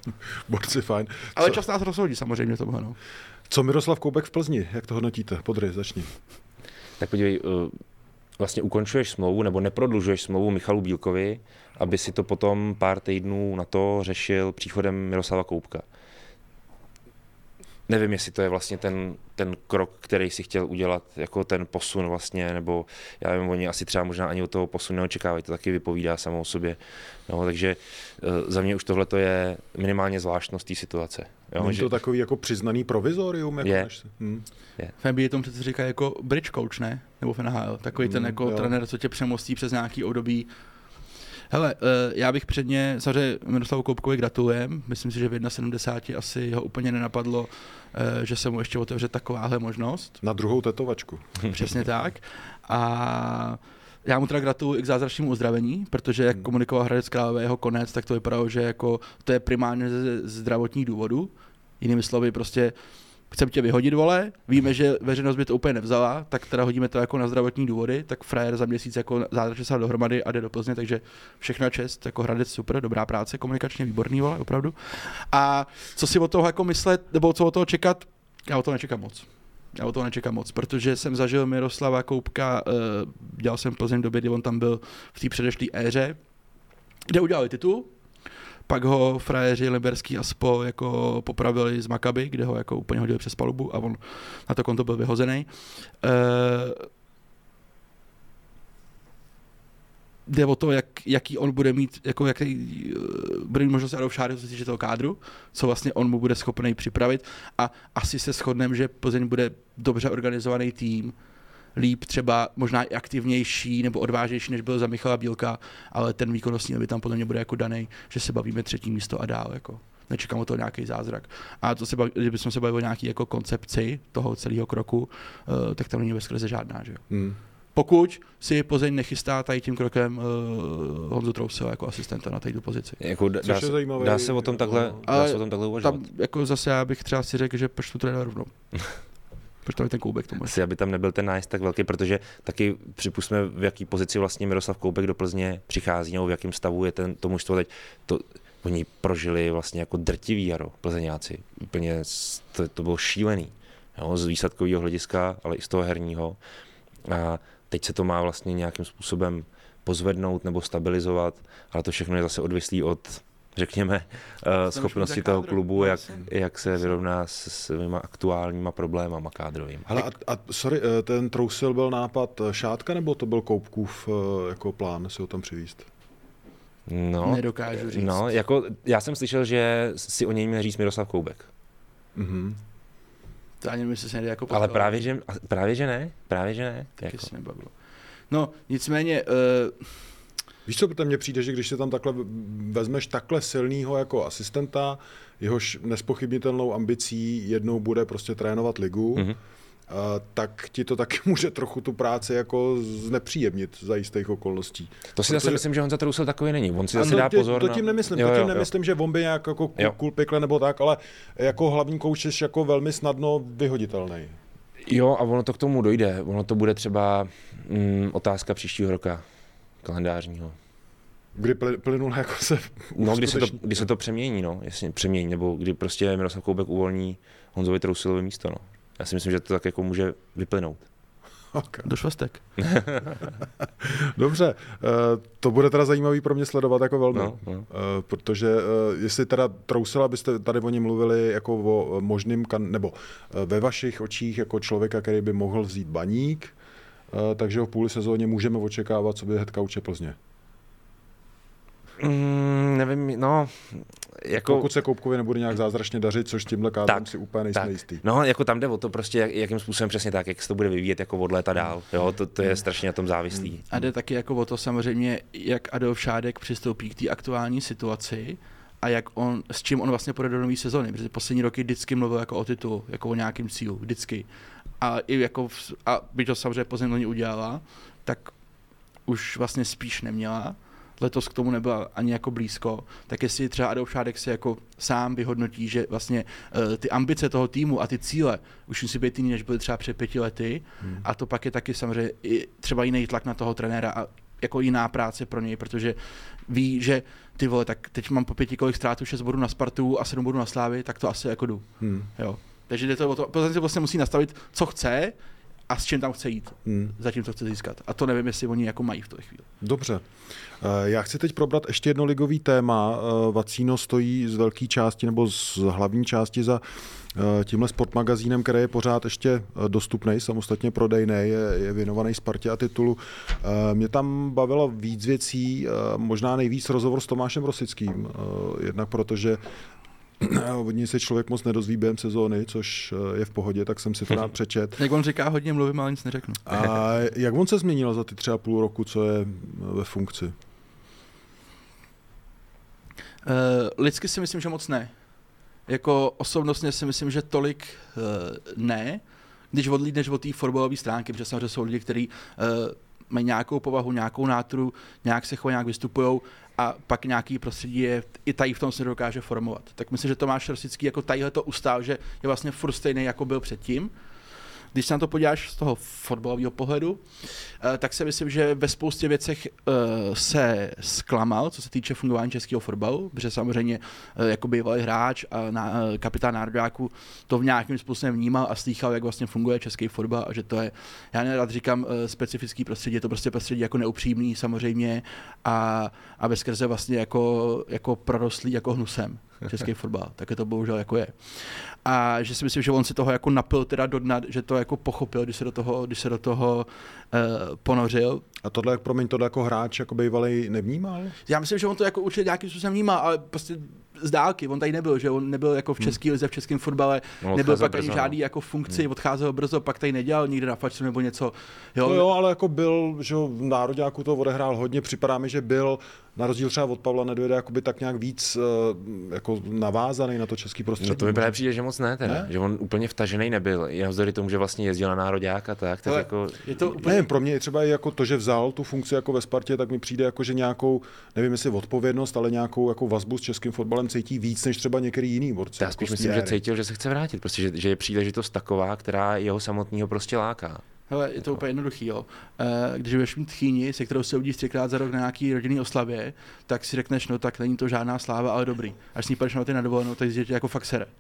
Speaker 1: Borci fajn.
Speaker 3: Ale čas nás rozhodí samozřejmě tomu, no.
Speaker 1: Co Miroslav Koubek v Plzni, jak to hodnotíte? Podry, začni.
Speaker 2: Tak podívej, uh vlastně ukončuješ smlouvu nebo neprodlužuješ smlouvu Michalu Bílkovi, aby si to potom pár týdnů na to řešil příchodem Miroslava Koupka. Nevím, jestli to je vlastně ten, ten krok, který si chtěl udělat, jako ten posun vlastně, nebo já nevím, oni asi třeba možná ani od toho posunu neočekávají, to taky vypovídá samo o sobě. No, takže uh, za mě už tohle je minimálně zvláštnost té situace.
Speaker 1: Jo, Není to že... takový jako přiznaný provizorium? Jako
Speaker 2: je.
Speaker 1: Než... Hmm.
Speaker 3: je. V NBA tomu přece říká jako bridge coach, ne? Nebo v NHL. Takový hmm, ten jako jo. trenér, co tě přemostí přes nějaký období Hele, uh, já bych předně, samozřejmě Miroslavu Koupkovi gratulujem. Myslím si, že v 1,70 asi ho úplně nenapadlo, uh, že se mu ještě otevře takováhle možnost.
Speaker 1: Na druhou tetovačku.
Speaker 3: Přesně tak. A já mu teda gratuluji k zázračnému uzdravení, protože jak hmm. komunikoval Hradec Králové jeho konec, tak to vypadalo, že jako to je primárně ze zdravotních důvodů. Jinými slovy, prostě chceme tě vyhodit, vole, víme, že veřejnost by to úplně nevzala, tak teda hodíme to jako na zdravotní důvody, tak frajer za měsíc jako zázračně se dohromady a jde do Plzně, takže všechna čest, jako Hradec super, dobrá práce, komunikačně výborný, vole, opravdu. A co si o toho jako myslet, nebo co o toho čekat, já o to nečekám moc. Já o to nečekám moc, protože jsem zažil Miroslava Koupka, uh, dělal jsem Plzeň v době, kdy on tam byl v té předešlé éře, kde udělali titul, pak ho frajeři Liberský a Spo jako popravili z Makaby, kde ho jako úplně hodili přes palubu a on na to konto byl vyhozený. Uh, jde o to, jak, jaký on bude mít, jako jaký uh, bude mít možnost Adolf co se toho kádru, co vlastně on mu bude schopný připravit a asi se shodneme, že Plzeň bude dobře organizovaný tým, líp, třeba možná i aktivnější nebo odvážnější, než byl za Michala Bílka, ale ten výkonnostní by tam podle mě bude jako daný, že se bavíme třetí místo a dál. Jako nečekám o to nějaký zázrak. A to se baví, kdybychom se bavili o nějaký jako koncepci toho celého kroku, uh, tak tam není veskrze žádná. Že? Hmm. Pokud si Plzeň nechystá tady tím krokem uh, Honzu Trousila jako asistenta na této pozici.
Speaker 2: Jako dá, dá, se, dá se o tom takhle, dá se o tom takhle uvažovat. Tam,
Speaker 3: jako zase já bych třeba si řekl, že poštu trenéra rovnou. Proč tam je ten Koubek tomu?
Speaker 2: Asi, aby tam nebyl ten nájezd tak velký, protože taky připustíme, v jaký pozici vlastně Miroslav Koubek do Plzně přichází, nebo v jakém stavu je ten, to mužstvo teď. To, oni prožili vlastně jako drtivý jaro, plzeňáci. Úplně to, to bylo šílený. Jo, z výsledkového hlediska, ale i z toho herního. A teď se to má vlastně nějakým způsobem pozvednout nebo stabilizovat, ale to všechno je zase odvislý od řekněme, uh, schopnosti toho klubu, jak, jak se vyrovná s svýma aktuálníma problémama kádrovými.
Speaker 1: Ale a, a sorry, eh, ten trousil byl nápad eh, Šátka, nebo to byl Koupkův jako plán si ho tam přivíst?
Speaker 3: No, Nedokážu říct.
Speaker 2: No, jako, já jsem slyšel, že si o něj měl říct Miroslav Koubek.
Speaker 3: Mhm. To ani mi se nejde jako
Speaker 2: potkal. Ale právě že, právě, že ne, právě, že ne.
Speaker 3: Taky jako. se nebavilo. No, nicméně, uh,
Speaker 1: Víš co, protože mně přijde, že když si tam takhle vezmeš takhle silného jako asistenta, jehož nespochybnitelnou ambicí jednou bude prostě trénovat ligu, mm-hmm. Uh, tak ti to taky může trochu tu práci jako znepříjemnit za jistých okolností.
Speaker 2: To si Protože... zase myslím, že Honza Trousel takový není. On si zase dá tě, pozor
Speaker 1: To tím nemyslím, jo, to tím jo, nemyslím, jo. že on by nějak jako cool pikle nebo tak, ale jako hlavní kouč jako velmi snadno vyhoditelný
Speaker 2: Jo, a ono to k tomu dojde. Ono to bude třeba mm, otázka příštího roka kalendářního.
Speaker 1: Kdy ply- plynul jako se
Speaker 2: No, kdy se, to,
Speaker 1: uskuteční-
Speaker 2: kdy se to přemění, no, jasně, přemění, nebo kdy prostě Miroslav Koubek uvolní Honzovi Trousilovi místo, no. Já si myslím, že to tak jako může vyplynout.
Speaker 1: Ok.
Speaker 3: Do švestek.
Speaker 1: Dobře, eh, to bude teda zajímavý pro mě sledovat jako velmi.
Speaker 2: No, no.
Speaker 1: Eh, Protože eh, jestli teda trousila byste tady o něm mluvili jako o možným, kan- nebo ve vašich očích jako člověka, který by mohl vzít baník, eh, takže v půli sezóně můžeme očekávat, co by head coache Plzně.
Speaker 2: Mm, nevím, no, jako...
Speaker 1: Pokud se Koupkovi nebude nějak zázračně dařit, což tímhle kádrem
Speaker 2: Tak,
Speaker 1: si úplně nejsme
Speaker 2: tak.
Speaker 1: jistý.
Speaker 2: No, jako tam jde o to prostě, jak, jakým způsobem přesně tak, jak se to bude vyvíjet jako od léta dál. Jo, to, to je strašně na tom závislý.
Speaker 3: A jde taky jako o to samozřejmě, jak Adolf Šádek přistoupí k té aktuální situaci a jak on, s čím on vlastně půjde do nové sezony, protože poslední roky vždycky mluvil jako o titulu, jako o nějakém cílu, vždycky. A i jako, v, a by to samozřejmě Plzeň loni udělala, tak už vlastně spíš neměla. Letos k tomu nebyla ani jako blízko, tak jestli třeba Adolf Šádek se jako sám vyhodnotí, že vlastně uh, ty ambice toho týmu a ty cíle už musí být jiný, než byly třeba před pěti lety
Speaker 1: Hmm.
Speaker 3: a to pak je taky samozřejmě i třeba jiný tlak na toho trenéra a jako jiná práce pro něj, protože ví, že ty vole, tak teď mám po pěti kolik ztrátu, 6 bodů na Spartu a 7 bodů na Slávy, tak to asi jako jdu.
Speaker 1: Hmm.
Speaker 3: Jo. Takže jde to o to, Plzeň si vlastně musí nastavit, co chce a s čím tam chce jít,
Speaker 1: Hmm.
Speaker 3: zatím co chce získat. A to nevím, jestli oni jako mají v tuhle chvíli.
Speaker 1: Dobře. Eh, Já chci teď probrat ještě jedno ligový téma. Eh, Vacíno stojí z velké části nebo z hlavní části za eh, tímhle sportmagazínem, který je pořád ještě dostupný, samostatně prodejný, je, je věnovaný Spartě a titulu. Mě tam bavilo víc věcí, možná nejvíc rozhovor s Tomášem Rosickým, jednak protože od něj se člověk moc nedozví během sezóny, což eh, je v pohodě, tak jsem si to rád přečet.
Speaker 3: Jak on říká, hodně mluvím, ale nic neřeknu.
Speaker 1: A jak on se změnil za ty třeba půl roku, co je eh, ve funkci?
Speaker 3: Uh, lidsky si myslím, že moc ne. Jako osobnostně si myslím, že tolik uh, ne, když odlídneš od té fotbalové stránky, protože samozřejmě jsou lidi, kteří uh, mají nějakou povahu, nějakou náturu, nějak se chovají, nějak vystupují a pak nějaký prostředí je i tady v tom se dokáže formovat. Tak myslím, že Tomáš Rosický jako tadyhle to ustál, že je vlastně furt stejný, jako byl předtím. Když se na to podíváš z toho fotbalového pohledu, eh, tak si myslím, že ve spoustě věcech eh, se zklamal, co se týče fungování českého fotbalu, protože samozřejmě eh, jako bývalý hráč a na, kapitán nároďáku to v nějakým způsobem vnímal a slýchal, jak vlastně funguje český fotbal a že to je, já nerad říkám specifický prostředí, je to prostě prostředí jako neupřímný samozřejmě a, a ve skrze vlastně jako, jako prorostlý jako hnusem český fotbal, tak je to bohužel jako je. A že si myslím, že on si toho jako napil teda do dna, že to jako pochopil, když se do toho, když se do toho uh, ponořil.
Speaker 1: A tohle, promiň, tohle jako hráč jako bývalý nevnímal?
Speaker 3: Já myslím, že on to jako určitě nějakým způsobem vnímá, ale prostě z dálky, on tady nebyl, že on nebyl jako v české lize, v českém fotbale,
Speaker 2: No,
Speaker 3: nebyl pak ani žádný jako funkci, odcházel brzo, pak tady nedělal nikde na faču nebo něco. Jo,
Speaker 1: Jo, jo, ale jako byl, že v Nároďáku to odehrál hodně, připadá mi, že byl, na rozdíl třeba od Pavla Nedvěda, jakoby tak nějak víc eh, jako navázaný na to český prostředí.
Speaker 2: No to mi právě přijde, že moc ne, teda.
Speaker 1: Ne?
Speaker 2: Že on úplně vtažený nebyl. Já vzdory tomu, že vlastně jezdil na nároďák a tak, tak jako...
Speaker 3: je to úplně...
Speaker 1: Ne, pro mě je třeba i jako to, že vzal tu funkci jako ve Spartě, tak mi přijde jako, že nějakou, nevím jestli odpovědnost, ale nějakou jako vazbu s českým fotbalem cítí víc než třeba některý jiný borci.
Speaker 2: Já
Speaker 1: jako
Speaker 2: spíš
Speaker 1: z
Speaker 2: myslím, že cítil, že se chce vrátit, prostě, že, že je příležitost taková, která jeho samotného prostě láká.
Speaker 3: Hele, je to úplně jednoduchý, jo. Eh, Když budeš mít tchýni, se kterou se uvidíš třikrát za rok na nějaký rodinný oslavě, tak si řekneš, no tak není to žádná sláva, ale dobrý. Až s ní půjdeš na ty na dovolenou, tak že tě jako fakt sere.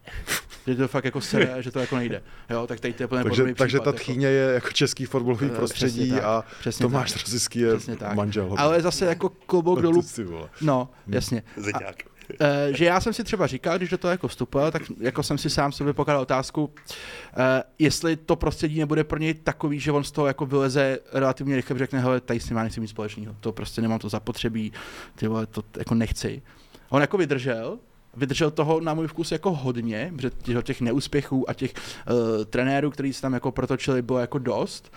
Speaker 3: Že to fakt jako sere, že to jako nejde. Jo, tak tady to je plně
Speaker 1: Takže,
Speaker 3: podobný
Speaker 1: takže
Speaker 3: případ,
Speaker 1: ta
Speaker 3: jako.
Speaker 1: tchýně je jako český fotbalový
Speaker 3: Eh,
Speaker 1: prostředí
Speaker 3: přesně tak,
Speaker 1: a
Speaker 3: přesně
Speaker 1: Tomáš. Rosický je
Speaker 3: Přesně tak.
Speaker 1: manžel.
Speaker 3: Ale zase jako klobouk dolů,
Speaker 1: vole.
Speaker 3: no, jasně. A, eh, že já jsem si třeba říkal, když do toho jako vstupoval, tak jako jsem si sám sobě pokládal otázku, eh, jestli to prostředí nebude pro něj takový, že on z toho jako vyleze relativně rychle, řekne, hele, tady s ním já nechci mít společného, to prostě nemám to zapotřebí, ty vole, to jako nechci. On jako vydržel, vydržel toho na můj vkus jako hodně, protože těch, neúspěchů a těch uh, trenérů, kteří se tam jako protočili, bylo jako dost.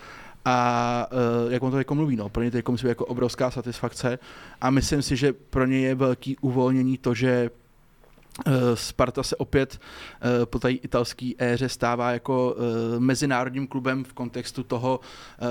Speaker 3: A uh, jak on to jako mluví, no, pro ně to jako musí jako obrovská satisfakce. A myslím si, že pro ně je velký uvolnění to, že eh, Sparta se opět eh, po té italské éře stává jako eh, mezinárodním klubem v kontextu toho,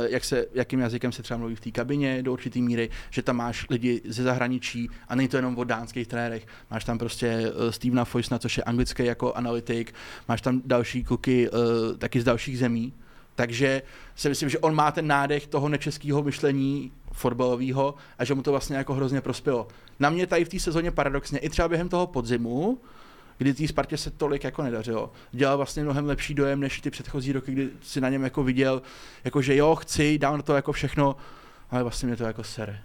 Speaker 3: jak se, jakým jazykem se třeba mluví v té kabině do určité míry, že tam máš lidi ze zahraničí a není to jenom o dánských trenérech. Máš tam prostě Stevena Foysna, což je anglický jako analytik, máš tam další kluky eh, taky z dalších zemí, Takže si myslím, že on má ten nádech toho nečeského myšlení fotbalového a že mu to vlastně jako hrozně prospělo. Na mě tady v té sezóně paradoxně, i třeba během toho podzimu, kdy té Spartě se tolik jako nedařilo. Dělal vlastně mnohem lepší dojem než ty předchozí roky, kdy si na něm jako viděl, jako že jo, chci, dám na to jako všechno, ale vlastně mě to jako sere.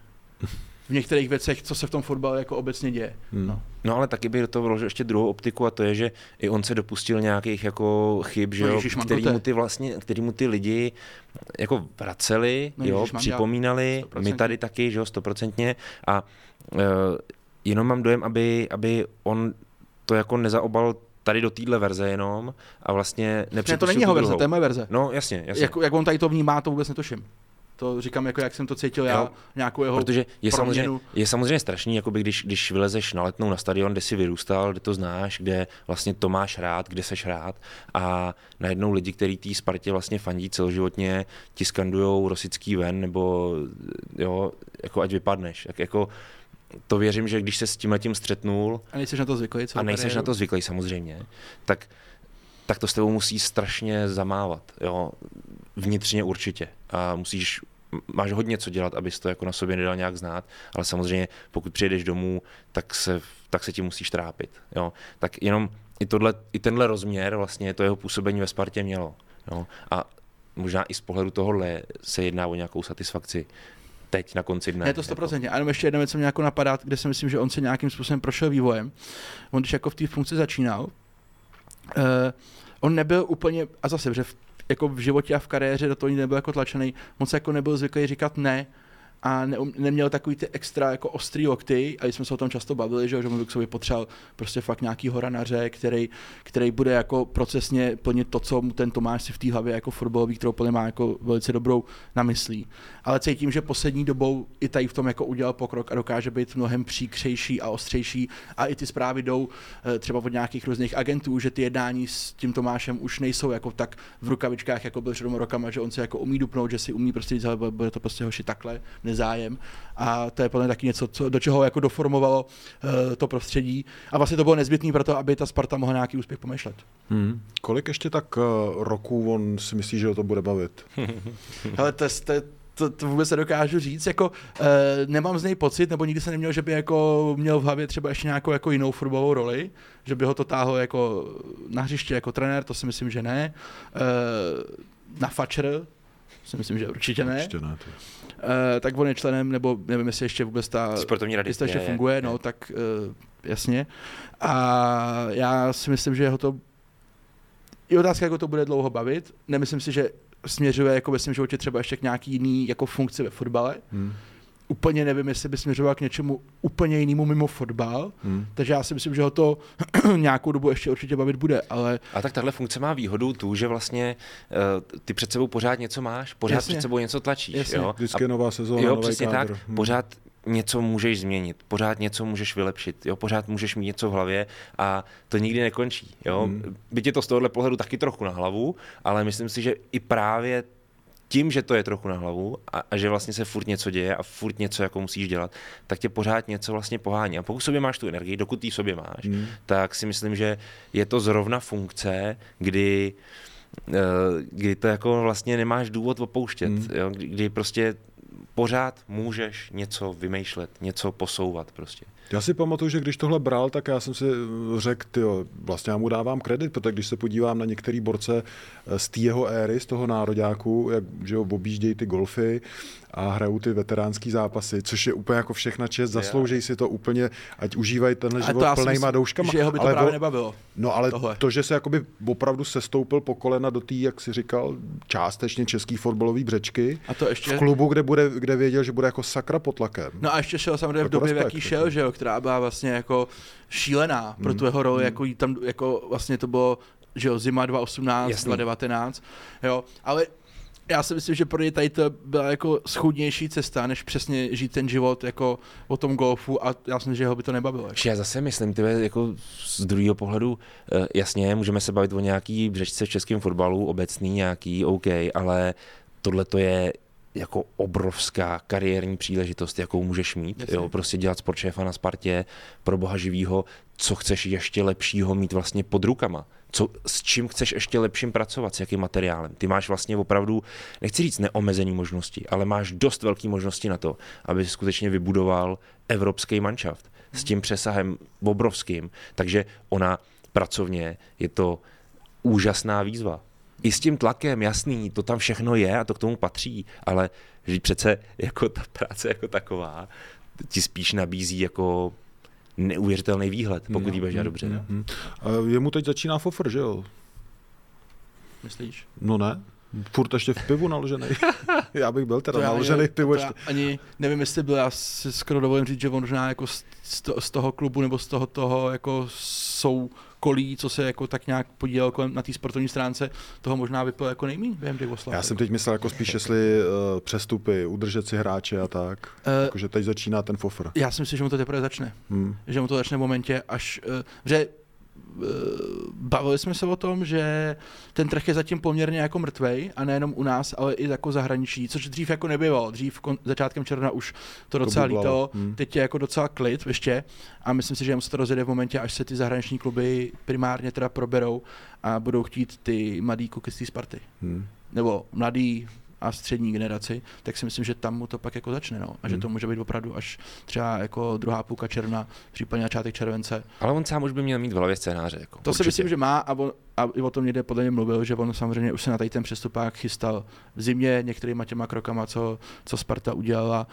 Speaker 3: V některých věcech, co se v tom fotbale jako obecně děje.
Speaker 1: Hmm.
Speaker 3: No.
Speaker 2: No ale taky bych do toho vložil ještě druhou optiku a to je, že i on se dopustil nějakých jako chyb, že
Speaker 3: No
Speaker 2: jo, který mu ty vlastně, který mu ty lidi jako vraceli,
Speaker 3: No
Speaker 2: jo, připomínali, my
Speaker 3: 100%.
Speaker 2: tady taky, že jo, stoprocentně a uh, jenom mám dojem, aby, aby on to jako nezaobal tady do téhle verze jenom a vlastně
Speaker 3: Ne,
Speaker 2: nepřipustil
Speaker 3: to není jeho verze,
Speaker 2: druhou.
Speaker 3: to je moje verze.
Speaker 2: No jasně, jasně.
Speaker 3: Jak, jak on tady to vnímá, to vůbec netuším. To říkám, jako jak jsem to cítil já,
Speaker 2: Jo.
Speaker 3: nějakou jeho
Speaker 2: Protože je samozřejmě, je samozřejmě strašný, jakoby když, když vylezeš na letnou na stadion, kde jsi vyrůstal, kde to znáš, kde vlastně to máš rád, kde seš rád a najednou lidi, kteří té Spartě vlastně fandí celoživotně, ti skandujou rosický ven, nebo jo, jako ať vypadneš. Tak jako to věřím, že když se s tím letím střetnul
Speaker 3: A nejseš na to zvyklý, co?
Speaker 2: a nejseš na to zvyklý samozřejmě, tak, tak to s tebou musí strašně zamávat, jo, vnitřně určitě. A musíš, máš hodně co dělat, abys to jako na sobě nedal nějak znát, ale samozřejmě pokud přijedeš domů, tak se, tak se ti musíš trápit, jo. Tak jenom i, tohle, i tenhle rozměr vlastně to jeho působení ve Spartě mělo, jo. A možná i z pohledu tohohle se jedná o nějakou satisfakci teď na konci dne.
Speaker 3: Ne, to stoprocentně. A jenom ještě jedna věc, co mě jako napadá, kde si myslím, že on se nějakým způsobem prošel vývojem. On když jako v té funkci začínal, uh, on nebyl úplně, a zase, že v, jako v životě a v kariéře do toho nebyl jako tlačený, moc jako nebyl zvyklý říkat ne, a ne, neměl takový ty extra jako ostrý lokty, a jsme se o tom často bavili, že, jo, že mu k sobě potřeboval prostě fakt nějaký horanaře, který, který bude jako procesně plnit to, co mu ten Tomáš si v té hlavě jako fotbalový, kterou podle má jako velice dobrou na myslí. Ale cítím, že poslední dobou i tady v tom jako udělal pokrok a dokáže být mnohem příkřejší a ostřejší a i ty zprávy jdou eh, třeba od nějakých různých agentů, že ty jednání s tím Tomášem už nejsou jako tak v rukavičkách, jako byl před dvěma rokama, že on se jako umí dupnout, že si umí prostě říct, ale bude- to prostě hoši takhle, nezájem. A to je podle mě taky něco, co, do čeho jako doformovalo uh, to prostředí. A vlastně to bylo nezbytné pro to, aby ta Sparta mohla nějaký úspěch pomýšlet.
Speaker 1: Hmm. Kolik ještě tak uh, roků on si myslí, že ho to bude bavit?
Speaker 3: Ale to, to, to, to vůbec nedokážu říct, jako uh, nemám z něj pocit, nebo nikdy jsem neměl, že by jako měl v hlavě třeba ještě nějakou jako jinou fotbalovou roli, že by ho to táhlo jako na hřiště jako trenér, to si myslím, že ne. Uh, na fačer, si myslím, že určitě ne.
Speaker 1: Ještě ne.
Speaker 3: Uh, tak on je členem, nebo nevím, jestli ještě vůbec ta
Speaker 2: Sportovní rady.
Speaker 3: jestli to ještě
Speaker 2: je, je,
Speaker 3: funguje,
Speaker 2: je.
Speaker 3: no, tak uh, jasně. A já si myslím, že ho to je otázka, jako to bude dlouho bavit. Nemyslím si, že směřuje jako ve svém životě třeba ještě k nějaký jiný jako funkci ve fotbale.
Speaker 1: Hmm.
Speaker 3: Úplně nevím, jestli by směřoval k něčemu úplně jinému mimo fotbal.
Speaker 1: Hmm.
Speaker 3: Takže já si myslím, že ho to nějakou dobu ještě určitě bavit bude, ale
Speaker 2: A tak tahle funkce má výhodu tu, že vlastně uh, ty před sebou pořád něco máš, pořád
Speaker 3: Jasně.
Speaker 2: před sebou něco tlačíš.
Speaker 3: Jasně.
Speaker 2: Jo?
Speaker 1: Vždycky je nová sezóna,
Speaker 2: jo,
Speaker 1: nový
Speaker 2: přesně
Speaker 1: kádr.
Speaker 2: tak.
Speaker 1: Hmm.
Speaker 2: Pořád něco můžeš změnit, pořád něco můžeš vylepšit, jo? pořád můžeš mít něco v hlavě a to nikdy nekončí. Jo?
Speaker 1: Hmm.
Speaker 2: Byť je to z tohohle pohledu taky trochu na hlavu, ale myslím si, že i právě tím, že to je trochu na hlavu a, a že vlastně se furt něco děje a furt něco jako musíš dělat, tak tě pořád něco vlastně pohání. A pokud sobě máš tu energii, dokud ji v sobě máš,
Speaker 1: Hmm.
Speaker 2: tak si myslím, že je to zrovna funkce, kdy eh, kdy to jako vlastně nemáš důvod opouštět,
Speaker 1: Hmm.
Speaker 2: jo? Kdy prostě pořád můžeš něco vymýšlet, něco posouvat prostě.
Speaker 1: Já si pamatuju, že když tohle bral, tak já jsem si řekl, tyjo, vlastně já mu dávám kredit, protože když se podívám na některé borce eh, z té jeho éry, z toho nároďáku, jak že jo, objíždějí ty golfy a hrajou ty veteránský zápasy, což je úplně jako všechna čest, zaslouží si to úplně, ať užívají tenhle život plnýma
Speaker 3: myslím,
Speaker 1: douškama.
Speaker 3: že jeho by to
Speaker 1: ale
Speaker 3: právě
Speaker 1: on-
Speaker 3: nebavilo.
Speaker 1: No ale
Speaker 3: tohle.
Speaker 1: to, že se jakoby opravdu sestoupil po kolena do té, jak si říkal, částečně český fotbalový břečky,
Speaker 3: A to ještě...
Speaker 1: v klubu, kde, bude, kde věděl, že bude jako sakra pod tlakem.
Speaker 3: No a ještě šel samozřejmě v
Speaker 1: Jako
Speaker 3: době, v jaký
Speaker 1: jako.
Speaker 3: šel, že jo, která byla vlastně jako šílená pro tu jeho roli, jako jí tam, jako vlastně to bylo, že jo, zima 2018,
Speaker 2: Jasný.
Speaker 3: 2019, jo, ale já si myslím, že pro ně tady to byla jako schudnější cesta, než přesně žít ten život jako o tom golfu a já si myslím, že ho by to nebavilo. Jako.
Speaker 2: Já zase myslím, ty jako z druhého pohledu, eh, jasně, můžeme se bavit o nějaký břečce v českém fotbalu, obecný nějaký, OK, ale tohle to je jako obrovská kariérní příležitost, jakou můžeš mít.
Speaker 3: Jasně.
Speaker 2: Jo, prostě dělat sportšéfa na Spartě, pro boha živýho, co chceš ještě lepšího mít vlastně pod rukama. co, s čím chceš ještě lepším pracovat, s jakým materiálem. Ty máš vlastně opravdu, nechci říct neomezený možnosti, ale máš dost velké možnosti na to, aby skutečně vybudoval evropský manšaft s tím přesahem obrovským. Takže ona pracovně je to úžasná výzva. I s tím tlakem, jasný, to tam všechno je a to k tomu patří, ale že přece jako ta práce jako taková ti spíš nabízí jako neuvěřitelný výhled, pokud jí budeš dobře.
Speaker 1: Mm, mm. Jemu teď začíná fofr, že jo?
Speaker 3: Myslíš?
Speaker 1: No ne. Furt ještě v pivu naložený. já bych byl teda to naložený v pivu ještě.
Speaker 3: Ani nevím, jestli byl, já si skoro dovolím říct, že on možná jako z, z toho klubu nebo z toho, toho jako jsou kolí, co se jako tak nějak podílel kolem na té sportovní stránce, toho možná vypil jako nejmín během těch oslav.
Speaker 1: Já jsem teď myslel jako spíš, jestli uh, přestupy, udržet si hráče a tak. Uh, Jakože teď začíná ten fofr.
Speaker 3: Já si myslím, že mu to teprve začne. Hmm. Že mu to začne v momentě, až, uh, že bavili jsme se o tom, že ten trh je zatím poměrně jako mrtvej a nejenom u nás, ale i jako zahraničí, což dřív jako nebylo. Dřív kon, začátkem června už to docela to líto, hmm. teď je jako docela klid ještě a myslím si, že se to rozjede v momentě, až se ty zahraniční kluby primárně teda proberou a budou chtít ty mladý kuky z té Sparty. Hmm. Nebo mladý a střední generaci, tak si myslím, že tam mu to pak jako začne. No. A že hmm. to může být opravdu až třeba jako druhá půlka června, případně začátek července.
Speaker 2: Ale on sám už by měl mít v hlavě scénáře. Jako,
Speaker 3: to určitě. si myslím, že má a, on, a i o tom někde podle mě mluvil, že on samozřejmě už se na tady ten přestupák chystal v zimě některýma těma krokama, co, co Sparta udělala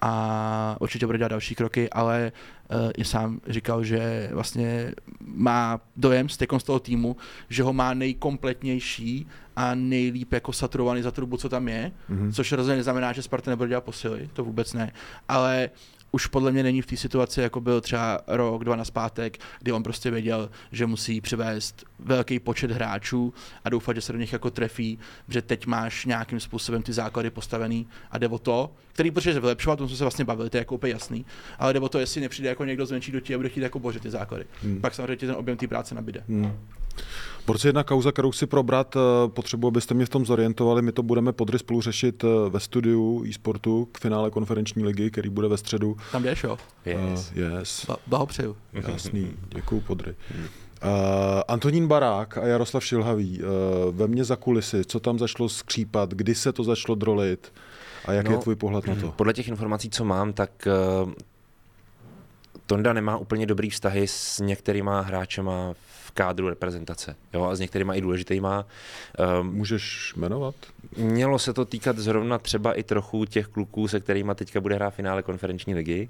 Speaker 3: a určitě bude dělat další kroky, ale uh, i sám říkal, že vlastně má dojem z, z toho týmu, že ho má nejkompletnější a nejlíp jako saturovaný za trubu, co tam je, mm-hmm. což rozhodně neznamená, že Sparta nebude dělat posily, to vůbec ne, ale už podle mě není v té situaci, jako byl třeba rok, dva na zpátek, kdy on prostě věděl, že musí přivést velký počet hráčů a doufat, že se do nich jako trefí, že teď máš nějakým způsobem ty základy postavený a jde o to, který potřebuje vylepšovat, to jsme se vlastně bavili, to je jako úplně jasný, ale jde o to, jestli nepřijde jako někdo zvenčí do těch a bude chtít jako bože ty základy. Hmm. Pak samozřejmě ten objem té práce nabíde. Hmm.
Speaker 1: Borci, jedna kauza, kterou si probrat, eh, potřebuji, abyste mě v tom zorientovali. My to budeme podry spolu řešit eh, ve studiu e-sportu k finále konferenční ligy, který bude ve středu.
Speaker 3: Tam jdeš, jo?
Speaker 1: Yes. Uh, yes.
Speaker 3: Ba- blahopřeju.
Speaker 1: Jasný, děkuju podry. Uh, Antonín Barák a Jaroslav Šilhavý, uh, ve mně za kulisy, co tam začalo skřípat, kdy se to začalo drolit a jak no, je tvůj pohled na to?
Speaker 2: Podle těch informací, co mám, tak uh, Tonda nemá úplně dobrý vztahy s některýma hráčema v kádru reprezentace. Jo, a s některýma i důležitýma.
Speaker 1: Um, Můžeš jmenovat?
Speaker 2: Mělo se to týkat zrovna třeba i trochu těch kluků, se kterými teďka bude hrát finále konferenční ligy.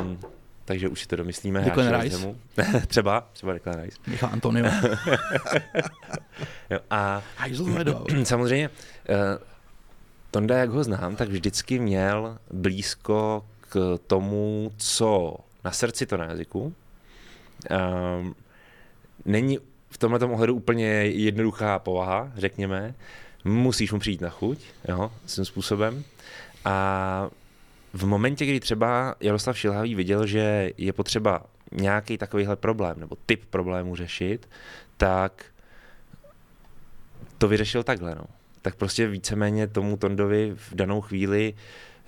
Speaker 2: Um, takže už si to domyslíme.
Speaker 3: Declan Rice?
Speaker 2: třeba, třeba Declan Rice.
Speaker 3: Michal Antonio.
Speaker 2: jo, a samozřejmě, uh, Tonda, jak ho znám, tak vždycky měl blízko k tomu, co na srdci, to na jazyku. Um, není v tomhle ohledu úplně jednoduchá povaha, řekněme. Musíš mu přijít na chuť, jo, svým způsobem. A v momentě, kdy třeba Jaroslav Šilhavý viděl, že je potřeba nějaký takovýhle problém nebo typ problému řešit, tak to vyřešil takhle. No. Tak prostě víceméně tomu Tondovi v danou chvíli,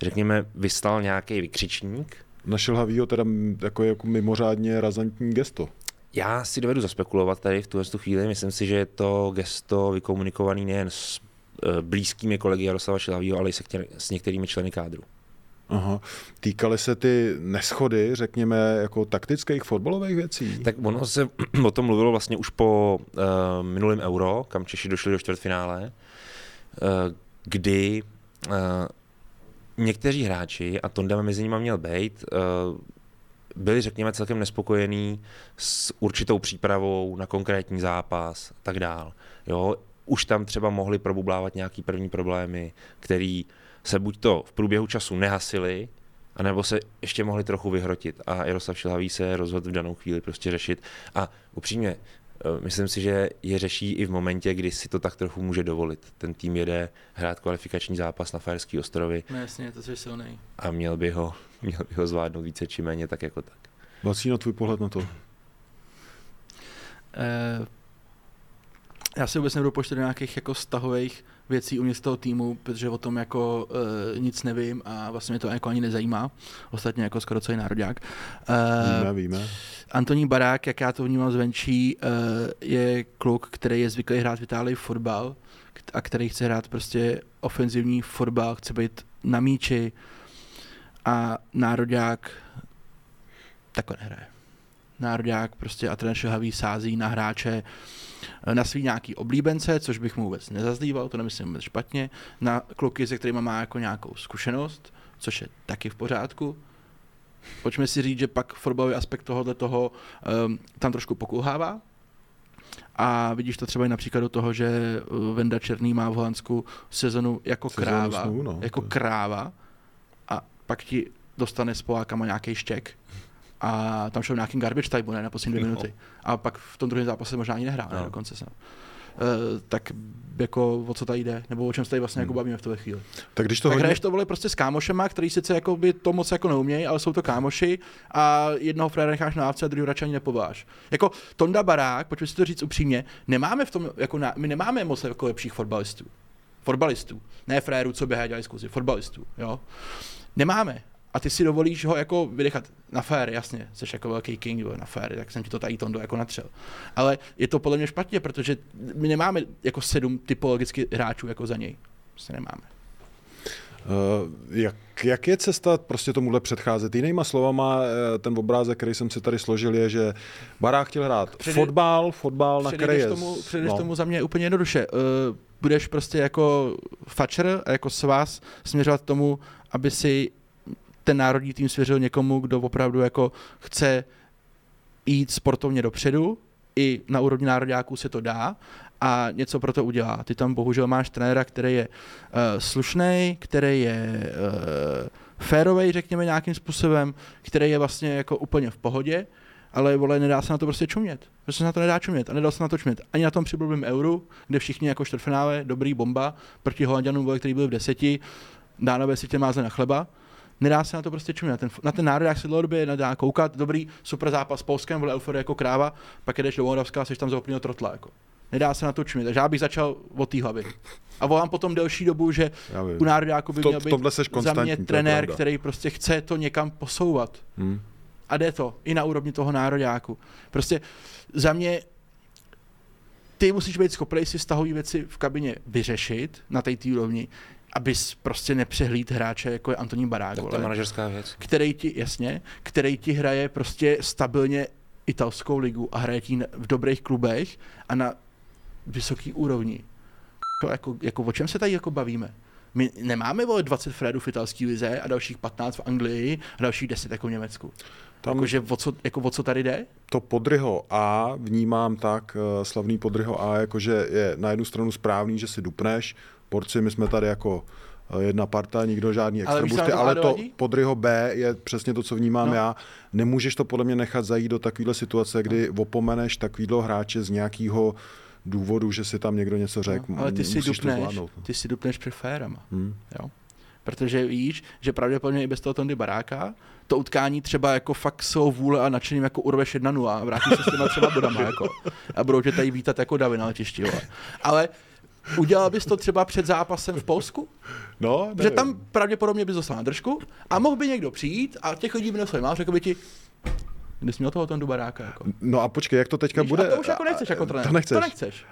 Speaker 2: řekněme, vystal nějaký vykřičník.
Speaker 1: Na Šilhavýho teda jako, jako mimořádně razantní gesto.
Speaker 2: Já si dovedu zaspekulovat tady v tuhle chvíli. Myslím si, že je to gesto vykomunikovaný nejen s e, blízkými kolegy Jaroslava Šilavýho, ale i se s některými členy kádru.
Speaker 1: Aha. Týkaly se ty neschody, řekněme, jako taktických fotbalových věcí?
Speaker 2: Tak ono se o tom mluvilo vlastně už po uh, minulém euro, kam Češi došli do čtvrtfinále, uh, kdy uh, někteří hráči, a Tonda mezi nimi měl být, uh, byli, řekněme, celkem nespokojení s určitou přípravou na konkrétní zápas a tak dál. Jo, už tam třeba mohli probublávat nějaký první problémy, který se buď to v průběhu času nehasily, anebo se ještě mohli trochu vyhrotit. A Jaroslav Šilhavý se rozhodl v danou chvíli prostě řešit. A upřímně, eh, myslím si, že je řeší i v momentě, kdy si to tak trochu může dovolit. Ten tým jede hrát kvalifikační zápas na Fajerský ostrovy.
Speaker 3: No jasně, to je silný.
Speaker 2: A měl by, ho, měl by ho zvládnout více či méně tak jako tak.
Speaker 1: na tvůj pohled na to?
Speaker 3: Eh, Já si vůbec nebudu počítat do nějakých jako stahových věcí uvnitř toho týmu, protože o tom jako uh, nic nevím a vlastně mě to jako ani nezajímá. Ostatně jako skoro celý národák. Uh,
Speaker 1: Víme, víme.
Speaker 3: Antonín Barák, jak já to vnímám zvenčí, uh, je kluk, který je zvyklý hrát v Itálii fotbal a který chce hrát prostě ofenzivní fotbal, chce být na míči a národák takhle nehraje. Národák prostě a trenér Šilhavý sází na hráče, eh, na svý nějaký oblíbence, což bych mu vůbec nezazdíval, to nemyslím vůbec špatně, na kluky, se kterými má jako nějakou zkušenost, což je taky v pořádku. Pojďme si říct, že pak fotbalový aspekt tohohle toho um, tam trošku pokulhává. A vidíš to třeba i například do toho, že uh, Venda Černý má v Holandsku sezonu jako
Speaker 1: Sezónu
Speaker 3: kráva.
Speaker 1: snů, no.
Speaker 3: jako kráva. Pak ti dostane s Polákama nějaký štěk. A tam šel nějakým garbage time, ne, na poslední dvě minuty. A pak v tom druhém zápase možná ani nehrál, ne,
Speaker 2: No.
Speaker 3: dokonce snad. Uh, tak jako o co tady jde, nebo o čem se tady vlastně jako
Speaker 1: Hmm.
Speaker 3: bavíme v tuhle chvíli.
Speaker 1: Tak když to
Speaker 3: tak
Speaker 1: hodně...
Speaker 3: hraješ to vole prostě s kámošema, který sice jako by to moc jako neumějí, ale jsou to kámoši a jednoho frajera necháš na lávce a druhý radši ani nepováš. Jako Tonda Barák, pojďme si to říct upřímně, nemáme v tom, jako na, my nemáme moc jako lepších fotbalistů. Fotbalistů. Ne frérů, co běhají dělají zkusy, fotbalistů, jo. Nemáme. A ty si dovolíš ho jako vydechat na fér, jasně, jsi jako velký king, vole, na fér, tak jsem ti to tady Tondo jako natřel. Ale je to podle mě špatně, protože my nemáme jako sedm typologicky hráčů jako za něj. Prostě nemáme.
Speaker 1: Uh, jak, jak je cesta prostě tomuhle předcházet? Jinýma slovama, eh, ten obrázek, který jsem si tady složil, je, že Barák chtěl hrát
Speaker 3: Přede-
Speaker 1: fotbal, fotbal na který je...
Speaker 3: tomu, předejdeš
Speaker 1: no.
Speaker 3: tomu za mě úplně jednoduše. Uh, budeš prostě jako fačer a jako svaz směřovat tomu, aby si ten národní tým svěřil někomu, kdo opravdu jako chce jít sportovně dopředu, i na úrovni nároďáků se to dá a něco pro to udělá. Ty tam bohužel máš trenéra, který je uh, slušný, který je uh, férový, řekněme nějakým způsobem, který je vlastně jako úplně v pohodě, ale vole, nedá se na to prostě čumět. Prostě se na to nedá čumět a nedal se na to čumět. Ani na tom přiblbým euru, kde všichni jako čtvrtfinále, dobrý bomba, proti Holanděnům, vole, který byl v deseti, dánové si tě mázli na chleba, nedá se na to prostě čumět. Na ten, na ten národ, jak se dlouhodobě nedá koukat, dobrý, super zápas s Polskem, vole, euforie jako kráva, pak jedeš do Moldavska a jsi tam za úplného trotla, jako. Nedá se na to čumět, takže já bych začal od té hlavy. A volám potom delší dobu, že u nároďáku by
Speaker 1: V to-
Speaker 3: měl být za mě trenér, který prostě chce to někam posouvat.
Speaker 1: Hmm.
Speaker 3: A jde to i na úrovni toho nároďáku. Prostě za mě ty musíš být schopný si stahové věci v kabině vyřešit na té té úrovni, abys prostě nepřehlíd hráče, jako je Antonín Barák,
Speaker 2: Tak to je manažerská věc.
Speaker 3: který ti, jasně, který ti hraje prostě stabilně italskou ligu a hraje ti v dobrých klubech a na vysoký úrovni. To jako, jako o čem se tady jako bavíme? My nemáme vole 20 Fredů v italské lize a dalších 15 v Anglii a dalších 10 jako v Německu.
Speaker 1: Tam
Speaker 3: Jakože o co, jako o co tady jde?
Speaker 1: to Podryho A vnímám tak, eh, slavný Podryho A, jakože je na jednu stranu správný, že si dupneš, porci, my jsme tady jako eh, jedna parta, nikdo žádný
Speaker 3: Ale to
Speaker 1: ale
Speaker 3: A
Speaker 1: to? Podryho B je přesně to, co vnímám
Speaker 3: No.
Speaker 1: já. Nemůžeš to podle mě nechat zajít do takovéhle situace, kdy
Speaker 3: No.
Speaker 1: opomeneš takovýhle hráče z nějakého důvodu, že si tam někdo něco řekl.
Speaker 3: No, ale ty si dupneš,
Speaker 1: no.
Speaker 3: ty si dupneš před férama.
Speaker 1: Hmm.
Speaker 3: Jo? Protože víš, že pravděpodobně i bez toho Tondy Baráka to utkání třeba jako fakt svou vůle a nadšením jako urveš 1 a vrátíš se s těma třeba bodama jako, a budou tě tady vítat jako davy na letišti. Jo. Ale udělal bys to třeba před zápasem v Polsku?
Speaker 1: No,
Speaker 3: Že
Speaker 1: nevím.
Speaker 3: tam pravděpodobně bys dostal na držku a mohl by někdo přijít a těch lidí by nesl má, řekl by ti, jsi měl toho Tondu Baráka. Jako.
Speaker 1: No a počkej, jak to teďka
Speaker 3: Víš,
Speaker 1: bude?
Speaker 3: a to už jako nechceš jako trenér.
Speaker 1: To nechceš.
Speaker 3: To nechceš.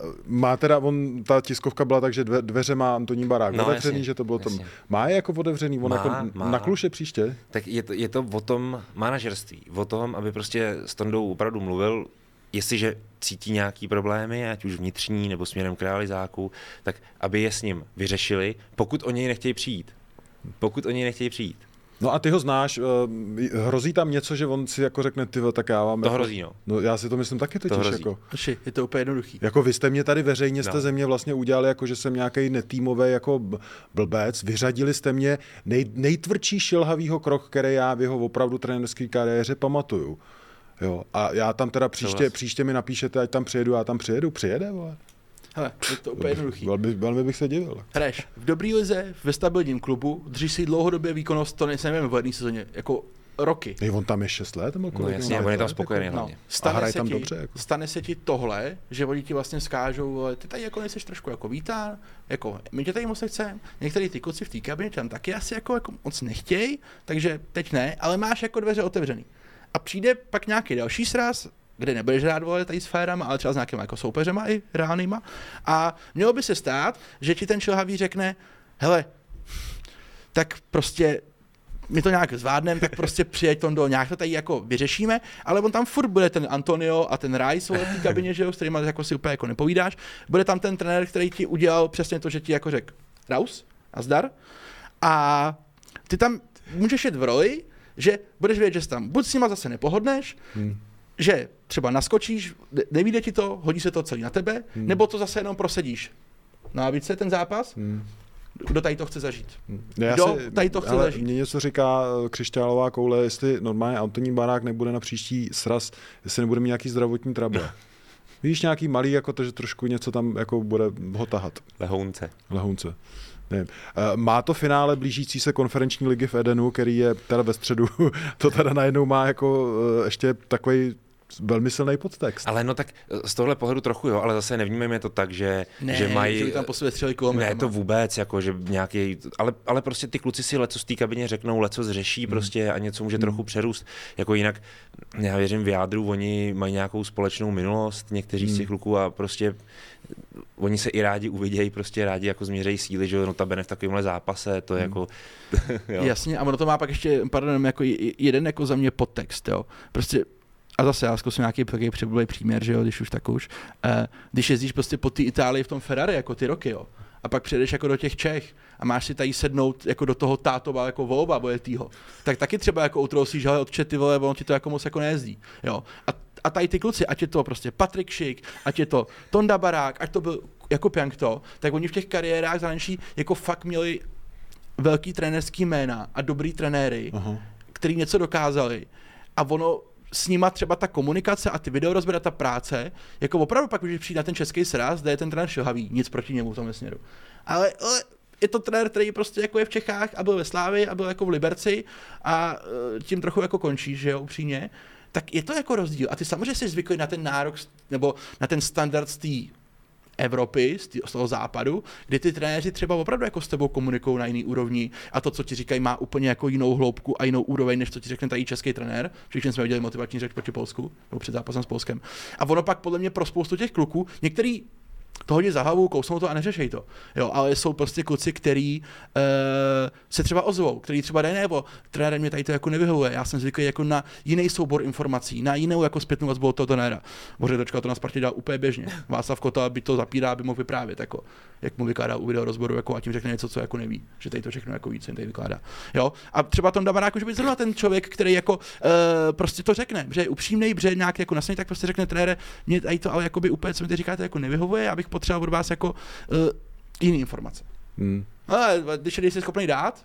Speaker 1: Uh, má teda, on, ta tiskovka byla tak, že dve, dveře má Antonín Barák
Speaker 2: No,
Speaker 1: otevřený,
Speaker 2: jasně,
Speaker 1: že to bylo tam.
Speaker 2: jasně.
Speaker 1: Má je jako otevřený, on
Speaker 2: Má,
Speaker 1: jako
Speaker 2: má.
Speaker 1: na kluše příště.
Speaker 2: Tak je to, je to o tom manažerství, o tom, aby prostě s Tondou opravdu mluvil, jestliže cítí nějaký problémy, ať už vnitřní nebo směrem k realizáku, tak aby je s ním vyřešili, pokud o něj nechtějí přijít. Pokud o něj nechtějí přijít.
Speaker 1: No a ty ho znáš, uh, hrozí tam něco, že on si jako řekne, ty tak já vám...
Speaker 2: To
Speaker 1: jako,
Speaker 2: hrozí, no.
Speaker 1: No já si to myslím taky totiž,
Speaker 2: hrozí.
Speaker 1: jako.
Speaker 3: Je to úplně jednoduchý.
Speaker 1: Jako vy jste mě tady veřejně jste
Speaker 2: No.
Speaker 1: ze mě vlastně udělali, jako že jsem nějaký netýmový jako blbec, vyřadili jste mě nej, nejtvrdší šilhavýho krok, který já v jeho opravdu trenerské kariéře pamatuju. Jo, a já tam teda příště,
Speaker 2: Souhlas.
Speaker 1: příště mi napíšete, ať tam přijedu, já tam přijedu, přijede, vole.
Speaker 3: Hele, je to úplně jednoduchý.
Speaker 1: Velmi, velmi bych se divil.
Speaker 3: Hraješ v dobrý lize, ve stabilním klubu, držíš si dlouhodobě výkonnost, to nejsem nevím, v jedné sezóně, jako roky.
Speaker 1: Hej, on tam je 6 let? Nebo
Speaker 2: No
Speaker 1: kolik?
Speaker 2: jasně,
Speaker 1: No,
Speaker 2: on je tam spokojený
Speaker 1: jako-
Speaker 2: hlavně.
Speaker 3: stane
Speaker 1: hraje
Speaker 3: se
Speaker 1: tam
Speaker 3: ti,
Speaker 1: dobře, jako.
Speaker 3: Stane se ti tohle, že oni ti vlastně skážou, vole, ty tady jako nejseš trošku jako vítán, jako my tě tady moc chceme, některý ty kluci v té kabině tam taky asi jako, jako moc nechtějí, takže teď ne, ale máš jako dveře otevřený. A přijde pak nějaký další sraz, kde nebudeš rád vole tady s férama, ale třeba s nějakýma jako soupeřema i reálnýma. A mělo by se stát, že ti ten šilhavý řekne, hele, tak prostě my to nějak zvládneme, tak prostě přijeď Tondo, nějak to tady jako vyřešíme, ale on tam furt bude ten Antonio a ten Rice v té kabině, že jo, s kterýma jako si úplně jako nepovídáš. Bude tam ten trenér, který ti udělal přesně to, že ti jako řekl Raus a zdar. A ty tam můžeš jet v roli, že budeš vědět, že jsi tam buď s nima zase nepohodneš,
Speaker 1: Hmm.
Speaker 3: že třeba naskočíš, ne- nevíde ti to, hodí se to celý na tebe,
Speaker 1: Hmm.
Speaker 3: nebo to zase jenom prosedíš. Na více ten zápas,
Speaker 1: Hmm.
Speaker 3: kdo tady to chce zažít.
Speaker 1: Ne, já
Speaker 3: Kdo
Speaker 1: si-
Speaker 3: tady to chce
Speaker 1: ale
Speaker 3: zažít?
Speaker 1: Mně něco říká eh, křišťálová koule, jestli normálně Antonín Barák nebude na příští sraz, jestli nebude mít nějaký zdravotní trable. Víš, nějaký malý, jako to, že trošku něco tam jako bude ho tahat.
Speaker 2: Lehounce.
Speaker 1: Lehounce. Nevím. Eh, Má to finále blížící se konferenční ligy v Edenu, který je teda ve středu, to teda najednou má jako eh, ještě takový velmi silný podtext.
Speaker 2: Ale no tak eh, z tohle pohledu trochu jo, ale zase nevnímejme to tak, že,
Speaker 3: Ne,
Speaker 2: že mají...
Speaker 3: že by tam po sobě střeli kolem.
Speaker 2: Ne, to vůbec, jako, že nějaký, ale, ale prostě ty kluci si leco z té kabině řeknou, leco zřeší prostě a něco může trochu přerůst. Jako jinak, já věřím v jádru, oni mají nějakou společnou minulost, někteří z těch kluků a prostě oni se i rádi uvidějí, prostě rádi jako změřejí síly, že jo, notabene v takovémhle zápase, to je jako, jo.
Speaker 3: Jasně, a ono to má pak ještě, pardon, jako jeden jako za mě podtext, jo. Prostě a zase já zkusím nějaký takový přebublý příměr, že jo, když už tak už. Eh, když jezdíš prostě po té Itálii v tom Ferrari, jako ty roky, jo, a pak přijedeš jako do těch Čech a máš si tady sednout jako do toho tátova jako volba bojetýho, tak taky třeba jako utrousíš, ale odče ty vole, on ti to jako moc jako nejezdí, jo. A, a tady ty kluci, ať je to prostě Patrik Šik, ať je to Tonda Barák, ať to byl jako Piankto, tak oni v těch kariérách zahraničí jako fakt měli velký trenerský jména a dobrý trenéry,
Speaker 1: Aha.
Speaker 3: který něco dokázali. A ono s nima třeba ta komunikace a ty videorozběry a ta práce, jako opravdu pak, když přijde na ten český sraz, kde je ten trenér šilhavý, nic proti němu v tom směru. Ale, ale je to trenér, který prostě jako je v Čechách a byl ve Slávii a byl jako v Liberci a eh, tím trochu jako končí, že jo, upřímně. Tak je to jako rozdíl. A ty samozřejmě jsi zvyklý na ten nárok nebo na ten standard z té Evropy, z, toho západu, kdy ty trenéři třeba opravdu jako s tebou komunikují na jiný úrovni a to, co ti říkají, má úplně jako jinou hloubku a jinou úroveň, než co ti řekne tady český trenér. Všichni jsme viděli motivační řeč proti Polsku, nebo před zápasem s Polskem. A ono pak podle mě pro spoustu těch kluků, některý to hodí za hlavu, kousnou to a neřešej to. Jo, ale jsou prostě kluci, který uh, se třeba ozvou, který třeba dají nebo trenér mě tady to jako nevyhovuje. Já jsem zvyklý jako na jiný soubor informací, na jinou jako zpětnou vazbu od toho trenéra. Bože, točka to na Spartě dá úplně běžně. Václav Kota by to zapírá, aby mohl vyprávět, jako, jak mu vykládá u video rozboru, jako a tím řekne něco, co jako neví, že tady to všechno jako víc, tady vykládá. Jo? A třeba Tom Damarák může být zrovna ten člověk, který jako uh, prostě to řekne, že je upřímný, že nějak jako nasměr, tak prostě řekne trenére, mě tady to ale jakoby úplně, co mi teď říkáte, jako nevyhovuje, já bych potřeboval od vás jako uh, jiný informace.
Speaker 1: Hmm.
Speaker 3: Ale když je jsi schopný dát,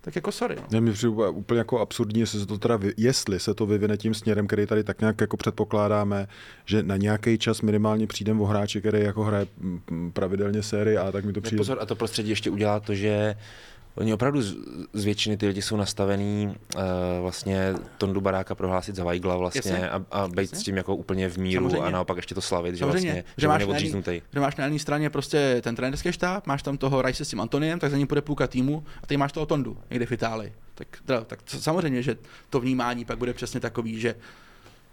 Speaker 3: tak jako sorry. No.
Speaker 1: Mi přijde úplně- jako absurdní, jestli se to teda, jestli se to vyvine tím směrem, který tady tak nějak jako předpokládáme, že na nějaký čas minimálně přijdem o hráči, který jako hraje mm, mm, pravidelně sérii a tak mi to
Speaker 2: Ne,
Speaker 1: přijde.
Speaker 2: pozor, a to prostředí ještě udělá to, že oni opravdu z, z většiny ty lidi jsou nastavený uh, vlastně Tondu Baráka prohlásit za Weigla vlastně
Speaker 3: Jasně.
Speaker 2: a, a být
Speaker 3: Jasně.
Speaker 2: s tím jako úplně v míru
Speaker 3: Samozřejmě.
Speaker 2: a naopak ještě to slavit, že
Speaker 3: Samozřejmě,
Speaker 2: vlastně,
Speaker 3: že
Speaker 2: že,
Speaker 3: máš na jedný-. Že máš na jedné straně prostě ten trenerský štáb, máš tam toho Rice s tím Antoniem, tak za ním půjde půlka týmu a ty máš toho Tondu někde v Itálii. Tak, teda, tak to- samozřejmě, že to vnímání pak bude přesně takový, že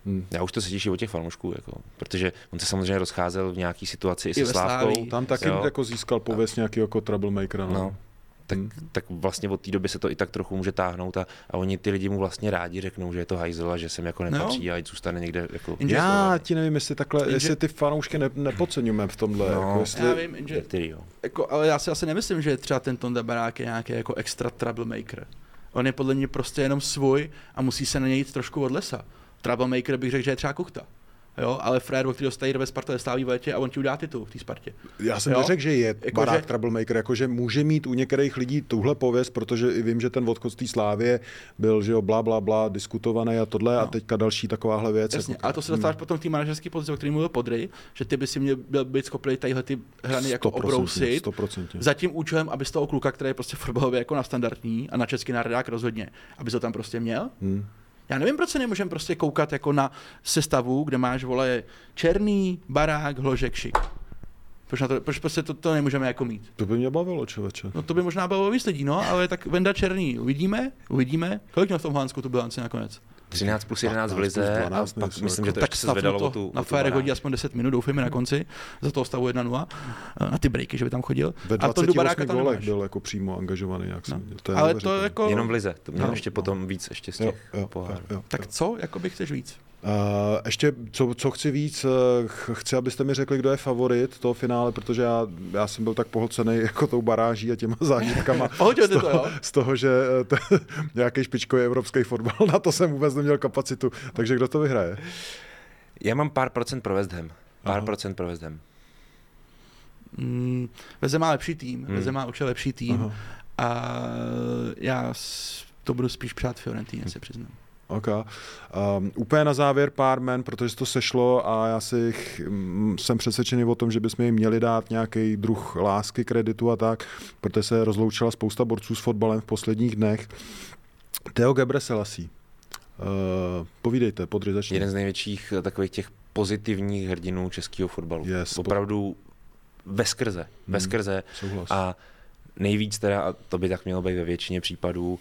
Speaker 1: Hmm.
Speaker 2: Já už to se těším od těch fanoušků, jako, protože on se samozřejmě rozcházel v nějaký situaci i se Slávkou.
Speaker 1: Tam taky
Speaker 2: Jo.
Speaker 1: jako získal pověst nějaký jako troublemakera. No.
Speaker 2: No, tak,
Speaker 1: Hmm.
Speaker 2: tak vlastně od té doby se to i tak trochu může táhnout a, a oni ty lidi mu vlastně rádi řeknou, že je to hajzel a že sem jako nepatří a ať zůstane někde jako...
Speaker 1: Já ti nevím, jestli takhle,
Speaker 3: Jenže-
Speaker 1: jestli ty fanoušky ne, nepodceňujeme v tomhle.
Speaker 2: No.
Speaker 1: jako jestli,
Speaker 3: já vím, že,
Speaker 2: Některý, jo.
Speaker 3: jako, ale já si asi nemyslím, že třeba ten Tonda Barák je nějaký jako extra troublemaker. On je podle mě prostě jenom svůj a musí se na něj jít trošku od lesa. Troublemaker bych řekl, že je třeba Kuchta. Jo, ale o který dostají ve Sparta stávý v létě a on ti udá titul v té Spartě.
Speaker 1: Já jsem
Speaker 3: Jo?
Speaker 1: neřekl, že je
Speaker 3: Jako,
Speaker 1: barák
Speaker 3: že-
Speaker 1: troublemaker, jakože může mít u některých lidí tuhle pověst, protože i vím, že ten odchod z té slávě byl, že jo, bla, bla, bla, diskutovaný a tohle a teďka další takováhle věc.
Speaker 3: Jasně,
Speaker 1: jako-
Speaker 3: ale to se dostáváš potom k té manažerské pozici, o které mluvil Podry, že ty by si měl byl být schopný tadyhle ty hrany jako
Speaker 1: 100%,
Speaker 3: obrousit
Speaker 1: 100%.
Speaker 3: za tím účelem, aby z toho kluka, který je prostě fotbalově jako na standardní a na český národák rozhodně, aby to tam prostě měl.
Speaker 1: Hmm.
Speaker 3: Já nevím, proč se nemůžeme prostě koukat jako na sestavu, kde máš, vole, černý, barák, hložek, šik. Proč, na to, proč prostě to, to nemůžeme jako mít?
Speaker 1: To by mě bavilo, člověče.
Speaker 3: No to by možná bylo víc lidí, no, ale tak Venda Černý, uvidíme, uvidíme. Kolik měl v tom Holandsku tu bilanci nakonec?
Speaker 2: 13 plus 11 v
Speaker 1: 15 plus
Speaker 2: lize
Speaker 1: 12
Speaker 2: a pak myslím,
Speaker 1: jako-
Speaker 2: že to
Speaker 3: tak
Speaker 2: ještě se zvedalo
Speaker 3: to
Speaker 2: o tu,
Speaker 3: na
Speaker 2: barák.
Speaker 3: hodí aspoň 10 minut, doufejme na konci, za toho stavu 1-0, eh, na ty breaky, že by tam chodil.
Speaker 1: Ve
Speaker 3: a to do
Speaker 1: 28 golech byl jako přímo angažovaný, jak jsem,
Speaker 3: No.
Speaker 1: to je
Speaker 3: Ale to jako...
Speaker 2: Jenom v lize, to měl
Speaker 3: No.
Speaker 2: ještě potom víc ještě z
Speaker 1: Jo,
Speaker 2: těch
Speaker 1: jo,
Speaker 2: pohárů.
Speaker 1: jo, jo.
Speaker 3: Tak co, jako bych chceš víc?
Speaker 1: Uh, ještě, co, co chci víc, eh, ch- chci, abyste mi řekli, kdo je favorit toho finále, protože já, já jsem byl tak pohlcený jako tou baráží a těma zážitkama. Z,
Speaker 3: to,
Speaker 1: toho,
Speaker 3: jo?
Speaker 1: z toho, že eh, t- nějaký špičkový evropský fotbal, na to jsem vůbec neměl kapacitu. Takže kdo to vyhraje?
Speaker 2: Já mám pár procent pro West Ham. Pár
Speaker 1: Aha.
Speaker 2: procent pro West Ham.
Speaker 3: Mm, Veze má lepší tým,
Speaker 2: Hmm.
Speaker 3: Veze má určitě lepší tým
Speaker 1: Aha.
Speaker 3: a já to budu spíš přát Fiorentíně, se přiznám.
Speaker 1: Ok. Um, úplně na závěr pár men, protože to sešlo a já si ch- mm, jsem přesvědčený o tom, že bychom jim měli dát nějaký druh lásky, kreditu a tak, protože se rozloučila spousta borců s fotbalem v posledních dnech. Theo Gebre Selassie. Uh, povídejte, podryzačně.
Speaker 2: Jeden z největších eh, takových těch pozitivních hrdinů českého fotbalu.
Speaker 1: Yes,
Speaker 2: Opravdu ve skrze. Ve
Speaker 1: Hmm.
Speaker 2: skrze.
Speaker 1: Souhlas.
Speaker 2: A nejvíc teda, a to by tak mělo být ve většině případů,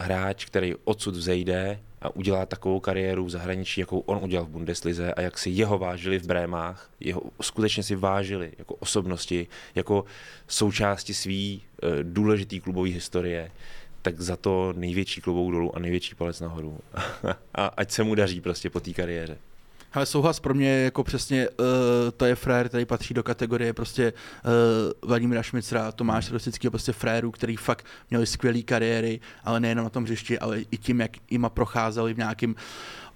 Speaker 2: hráč, který odsud vzejde a udělá takovou kariéru v zahraničí, jakou on udělal v Bundeslize a jak si jeho vážili v Brémách, jeho skutečně si vážili jako osobnosti, jako součásti svý uh, důležitý klubové historie, tak za to největší klobouk dolů a největší palec nahoru. a ať se mu daří prostě po té kariéře.
Speaker 3: Ale souhlas pro mě jako přesně, uh, to je frér, který patří do kategorie prostě uh, Vladimíra Šmicra, Tomáš Rosického, prostě frérů, který fakt měli skvělé kariéry, ale nejenom na tom hřišti, ale i tím, jak jima procházeli v nějakým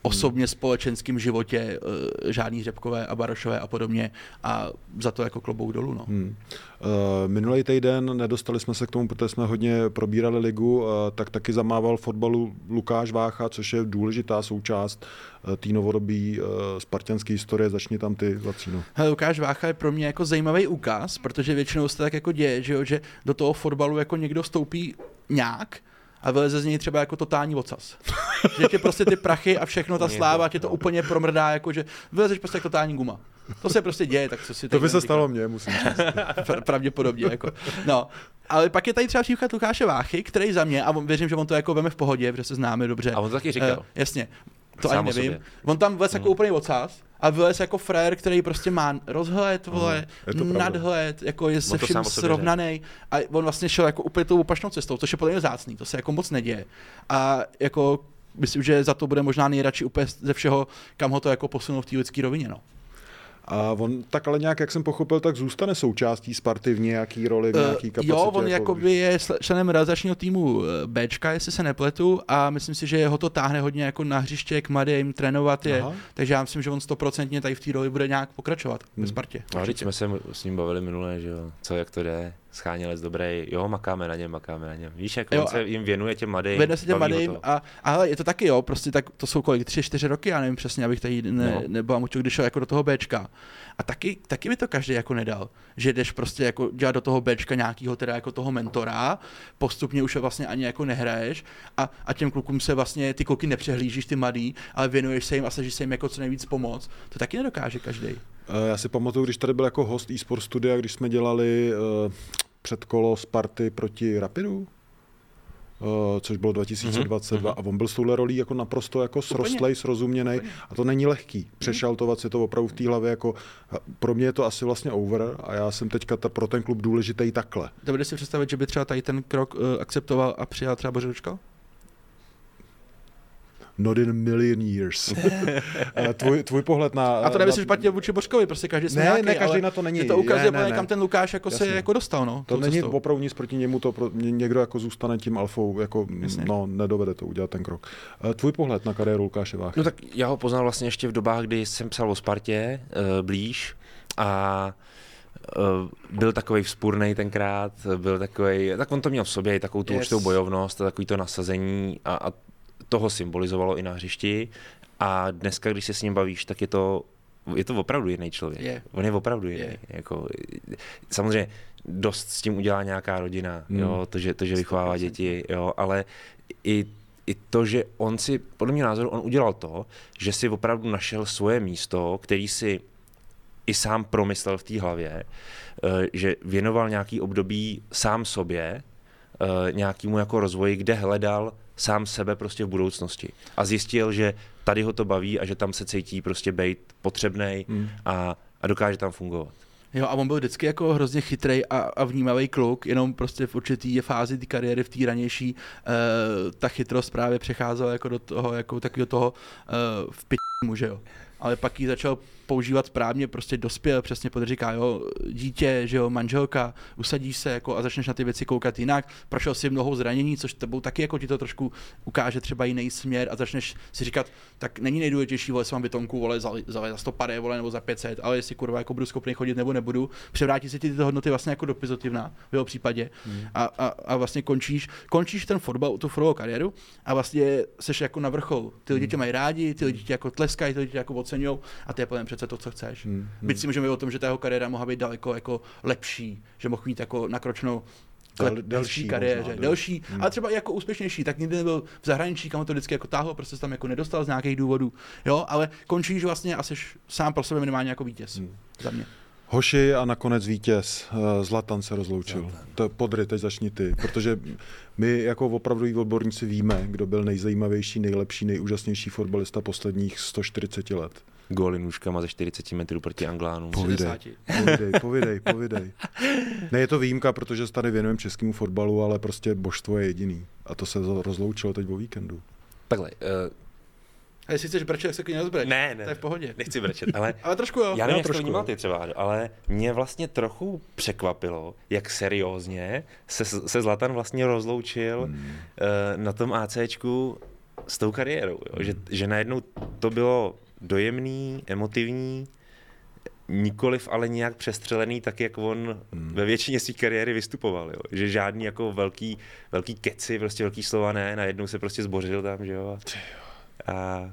Speaker 3: osobně společenském životě, uh, žádný Řepkové a Barošové a podobně a za to jako klobouk dolů. No.
Speaker 1: Hmm. Uh, minulý týden nedostali jsme se k tomu, protože jsme hodně probírali ligu, uh, tak taky zamával fotbalu Lukáš Vácha, což je důležitá součást uh, té novodobí uh, spartianské historie. Začni tam ty, Vacíno.
Speaker 3: Hele, Lukáš Vácha je pro mě jako zajímavý úkaz, protože většinou se tak jako děje, že, jo, že do toho fotbalu jako někdo stoupí nějak a vyleze z něj třeba jako totální ocas. že tě prostě ty prachy a všechno, ta sláva tě to úplně promrdá, jako že vylezeš prostě jako totální guma. To se prostě děje, tak co si
Speaker 1: To by se stalo mně, musím říct.
Speaker 3: Pra- pravděpodobně. Jako. No. Ale pak je tady třeba příklad Lukáše Váchy, který za mě, a věřím, že on to jako veme v pohodě, protože se známe dobře.
Speaker 2: A on to taky říkal.
Speaker 3: Uh, jasně. To
Speaker 2: Sám
Speaker 3: ani nevím.
Speaker 2: sobě.
Speaker 3: On tam vlez jako
Speaker 2: Hmm.
Speaker 3: úplný ocas a vylez jako frér, který prostě má rozhled, vole,
Speaker 1: je pravda.
Speaker 3: nadhled, jako je se vším
Speaker 2: sobě
Speaker 3: srovnaný. A on vlastně šel jako úplně tou opačnou cestou, což je podle mě zácný, to se jako moc neděje. A jako myslím, že za to bude možná nejradši úplně ze všeho, kam ho to jako posunou v té lidské rovině. No.
Speaker 1: A on tak ale nějak, jak jsem pochopil, tak zůstane součástí Sparty v nějaký roli, v
Speaker 3: Eh,
Speaker 1: nějaký kapacitě.
Speaker 3: jo, on
Speaker 1: jako,
Speaker 3: jakoby je členem realizačního týmu eh, Bčka, jestli se nepletu, a myslím si, že ho to táhne hodně jako na hřiště k mladým, trénovat je,
Speaker 1: Aha.
Speaker 3: takže já myslím, že on stoprocentně tady v té roli bude nějak pokračovat ve
Speaker 1: Hmm.
Speaker 3: Spartě.
Speaker 2: No, teď jsme se s ním bavili minule, že jo, co, jak to jde, schánělec dobrý, jo, makáme na něm, makáme na něm. Víš, jak
Speaker 3: Jo,
Speaker 2: on se jim věnuje těm mladým,
Speaker 3: Vedne se těm mladým a, a hele, je to taky jo, prostě tak to jsou kolik, tři, čtyři roky, já nevím přesně, abych tady ne,
Speaker 2: No.
Speaker 3: nebyl mučil, když šel jako do toho Bčka. A taky, taky by to každý jako nedal, že jdeš prostě jako dělat do toho Bčka nějakýho teda jako toho mentora, postupně už vlastně ani jako nehraješ a, a těm klukům se vlastně, ty kluky nepřehlížíš, ty mladý, ale věnuješ se jim a snažíš se jim jako co nejvíc pomoct. To taky nedokáže každý.
Speaker 1: Eh, Já si pamatuju, když tady byl jako host eSport studia, když jsme dělali uh, předkolo Sparty proti Rapidu, uh, což bylo 2022
Speaker 2: Mhm,
Speaker 1: a on byl s touhle rolí jako naprosto jako srostlej, srozuměný a to není lehký. Přešaltovat si to opravdu v té hlavě jako, pro mě je to asi vlastně over a já jsem teďka ta, pro ten klub důležitý takhle.
Speaker 3: Dovedeš si představit, že by třeba tady ten krok uh, akceptoval a přijal třeba Bořička?
Speaker 1: Not in a million years. Eh, tvůj, tvůj pohled na...
Speaker 3: A to nemyslím špatně vůči Božkovi, prostě každý jsme
Speaker 1: Ne,
Speaker 3: nějaký,
Speaker 1: ne, každý
Speaker 3: ale
Speaker 1: na to není.
Speaker 3: to ukazuje,
Speaker 1: Ne, ne,
Speaker 3: ne, kam ten Lukáš jako se jako dostal, no.
Speaker 1: To není
Speaker 3: cestou.
Speaker 1: opravdu nic proti němu, to pro, ně- někdo jako zůstane tím alfou, jako
Speaker 3: Jasně.
Speaker 1: no, nedovede to udělat ten krok. Eh, Tvůj pohled na kariéru Lukáše Váchy.
Speaker 2: No tak já ho poznal vlastně ještě v dobách, kdy jsem psal o Spartě, uh, blíž a byl takový vzpůrný tenkrát, byl takový, tak on to měl v sobě, i takovou tu
Speaker 3: Yes.
Speaker 2: určitou bojovnost a takový to nasazení a, a toho symbolizovalo i na hřišti a dneska, když se s ním bavíš, tak je to je to opravdu jiný člověk.
Speaker 3: Je.
Speaker 2: On je opravdu jiný.
Speaker 3: Je.
Speaker 2: Jako, samozřejmě dost s tím udělá nějaká rodina,
Speaker 1: Hmm.
Speaker 2: jo, to, že, to, že vychovává
Speaker 3: 100%.
Speaker 2: děti, jo, ale i, i to, že on si, podle mě názoru, on udělal to, že si opravdu našel svoje místo, který si i sám promyslel v té hlavě, eh, že věnoval nějaký období sám sobě, eh, nějakému jako rozvoji, kde hledal sám sebe prostě v budoucnosti. A zjistil, že tady ho to baví a že tam se cítí prostě být potřebnej
Speaker 1: Hmm.
Speaker 2: a, a dokáže tam fungovat.
Speaker 3: Jo, a on byl vždycky jako hrozně chytrý a, a vnímavý kluk, jenom prostě v určitý fázi té kariéry, v té ranější, uh, ta chytrost právě přecházela jako do toho, jako takového toho uh, v mu, že jo. Ale pak ji začal používat správně, prostě dospěl, přesně podle říká, jo, dítě, že jo, manželka, usadíš se jako a začneš na ty věci koukat jinak, prošel si mnohou zranění, což tebou taky jako ti to trošku ukáže třeba jiný směr a začneš si říkat, tak není nejdůležitější, vole, jestli mám betonku, vole, za, za, za 100 pade, vole, nebo za 500, ale jestli kurva jako budu schopný chodit nebo nebudu, převrátí se ti tyto hodnoty vlastně jako do pozitivna v jeho případě
Speaker 1: Hmm.
Speaker 3: a, a, a, vlastně končíš, končíš ten fotbal, tu fotbalovou kariéru a vlastně seš jako na vrcholu. Ty lidi tě mají rádi, ty lidi tě jako tleskají, ty lidi tě jako oceňují a to je plně přece to, co chceš.
Speaker 1: Hmm.
Speaker 3: Byť si můžeme o tom, že ta jeho kariéra mohla být daleko jako lepší, že mohl být jako nakročnou
Speaker 1: Del- delší možná,
Speaker 3: kariéře,
Speaker 1: del-
Speaker 3: delší,
Speaker 1: Hmm.
Speaker 3: ale třeba i jako úspěšnější, tak nikdy nebyl v zahraničí, kam to vždycky jako táhlo, prostě se tam jako nedostal z nějakých důvodů, jo, ale končíš vlastně a jsi sám pro sebe minimálně jako vítěz,
Speaker 1: Hmm.
Speaker 3: za mě.
Speaker 1: Hoši a nakonec vítěz. eh, Zlatan se rozloučil. To podry, teď začni ty, protože my jako opravdoví odborníci víme, kdo byl nejzajímavější, nejlepší, nejúžasnější fotbalista posledních 140 let.
Speaker 2: Góly nůžkama ze 40 metrů proti Anglánům.
Speaker 1: Povídej,
Speaker 3: 60.
Speaker 1: povídej, povídej, povídej. Ne, je to výjimka, protože se tady věnujeme českému fotbalu, ale prostě božstvo je jediný. A to se rozloučilo teď o víkendu.
Speaker 2: Takhle, uh,
Speaker 3: A jestli chceš brečet, tak se klidně rozbreč.
Speaker 2: ne, ne,
Speaker 3: To je v pohodě.
Speaker 2: nechci brečet, ale
Speaker 3: Ale trošku jo.
Speaker 2: Já nevím,
Speaker 1: Já
Speaker 2: jak to
Speaker 1: trošku,
Speaker 2: vnímal ty třeba, ale mě vlastně trochu překvapilo, jak seriózně se, se Zlatan vlastně rozloučil hmm. uh, na tom ACčku s tou kariérou. Jo? Že, že najednou to bylo dojemný, emotivní, nikoliv ale nějak přestřelený, tak jak on hmm. ve většině své kariéry vystupoval. Jo? Že žádný jako velký, velký keci, prostě velký slova ne, najednou se prostě zbořil tam, že jo. A, a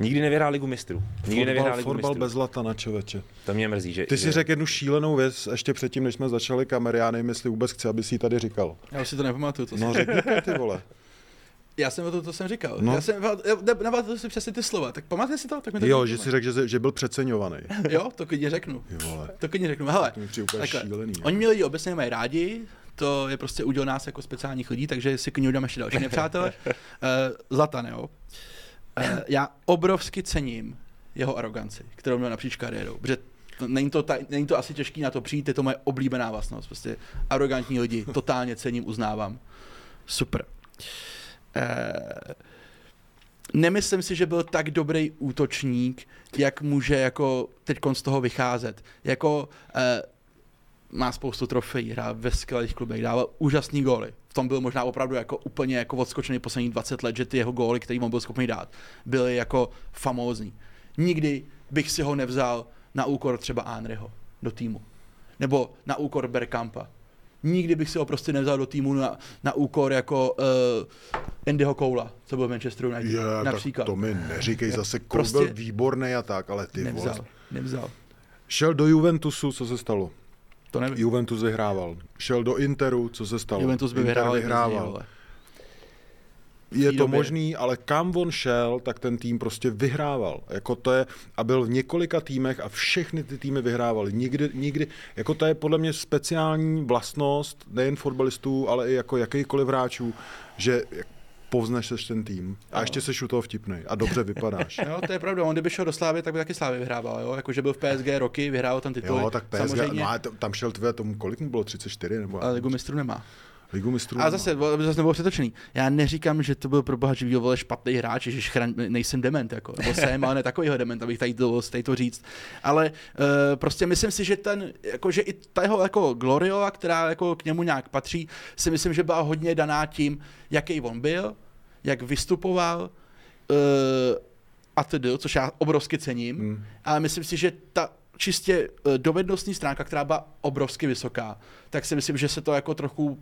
Speaker 2: nikdy nevyhrál ligu mistrů. Nikdy nevyhrál
Speaker 1: Fotbal,
Speaker 2: ligu
Speaker 1: fotbal
Speaker 2: mistrů.
Speaker 1: bez Zlatana, čověče.
Speaker 2: To mě mrzí, že...
Speaker 1: Ty jsi
Speaker 2: že...
Speaker 1: řekl jednu šílenou věc ještě předtím, než jsme začali kamery. Já nevím, jestli vůbec chci, aby si ji tady říkal.
Speaker 3: Já už si to nepamatuju, to
Speaker 1: No řekni to, ty vole.
Speaker 3: Já jsem o to, to jsem říkal.
Speaker 1: No.
Speaker 3: Já jsem, nepamatuju si přesně ty slova, tak pamatuješ si to? Tak mi to
Speaker 1: Jo, že jsi řekl, že, že byl přeceňovaný.
Speaker 3: Jo, to klidně řeknu.
Speaker 1: Vole.
Speaker 3: To klidně řeknu. Hele,
Speaker 1: To
Speaker 3: takhle,
Speaker 1: šílený. jo.
Speaker 3: oni mě lidi obecně mají rádi, to je prostě úděl nás jako speciálních lidí, takže si klidně uděláme ještě další nepřátelé. Uh, Zlatan, jo. Uh, já obrovsky cením jeho aroganci, kterou měl napříč kariérou, protože to, není, to ta, není to asi těžký na to přijít, je to moje oblíbená vlastnost. Prostě arrogantní lidi, totálně cením, uznávám. Super. Uh, nemyslím si, že byl tak dobrý útočník, jak může jako teď z toho vycházet. Jako eh, má spoustu trofejí, hrál ve skvělých klubech, dával úžasný góly. V tom byl možná opravdu jako úplně jako odskočený posledních 20 let, že ty jeho góly, který on byl schopný dát, byly jako famózní. Nikdy bych si ho nevzal na úkor třeba Anryho do týmu. Nebo na úkor Berkampa. Nikdy bych si ho prostě nevzal do týmu na, na úkor jako uh, Andyho Koula, co byl v Manchester United.
Speaker 1: Je,
Speaker 3: například.
Speaker 1: to mi neříkej zase, Koul
Speaker 3: Prostě-
Speaker 1: byl výborný a tak, ale ty
Speaker 3: nevzal,
Speaker 1: vole.
Speaker 3: nevzal.
Speaker 1: Šel do Juventusu, co se stalo?
Speaker 3: To nevím.
Speaker 1: Juventus vyhrával. Šel do Interu, co se stalo?
Speaker 3: Juventus by
Speaker 1: Inter
Speaker 3: vyhrál.
Speaker 1: vyhrával. Je to
Speaker 3: době.
Speaker 1: možný, ale kam on šel, tak ten tým prostě vyhrával. Jako to je, a byl v několika týmech a všechny ty týmy vyhrávali. Nikdy, nikdy, jako to je podle mě speciální vlastnost, nejen fotbalistů, ale i jako jakýkoliv hráčů, že povzneš seš ten tým a ještě seš u toho vtipnej a dobře vypadáš.
Speaker 3: Jo, to je pravda. On kdyby šel do Slávy, tak by taky Slávy vyhrával. Jo? Jako, že byl v PSG roky, vyhrál tam tituly.
Speaker 1: Jo, tak PSG,
Speaker 3: Samozřejmě,
Speaker 1: no, a to- tam šel tvé tomu, kolik mu bylo, 34 nebo?
Speaker 3: ale Ligu mistrů nemá.
Speaker 1: Ligu mistrů.
Speaker 3: A zase, aby zase nebylo přetočený. Já neříkám, že to byl pro boha živýho vole špatný hráč, že chraň, nejsem dement, jako, nebo jsem, ale ne takovýho dement, abych tady to, tady to říct. Ale uh, prostě myslím si, že ten, jako, že i ta jeho jako Gloriola, která jako k němu nějak patří, si myslím, že byla hodně daná tím, jaký on byl, jak vystupoval, uh, a tedy, což já obrovsky cením, hmm. ale myslím si, že ta čistě eh, dovednostní stránka, která byla obrovsky vysoká, tak si myslím, že se to jako trochu uh,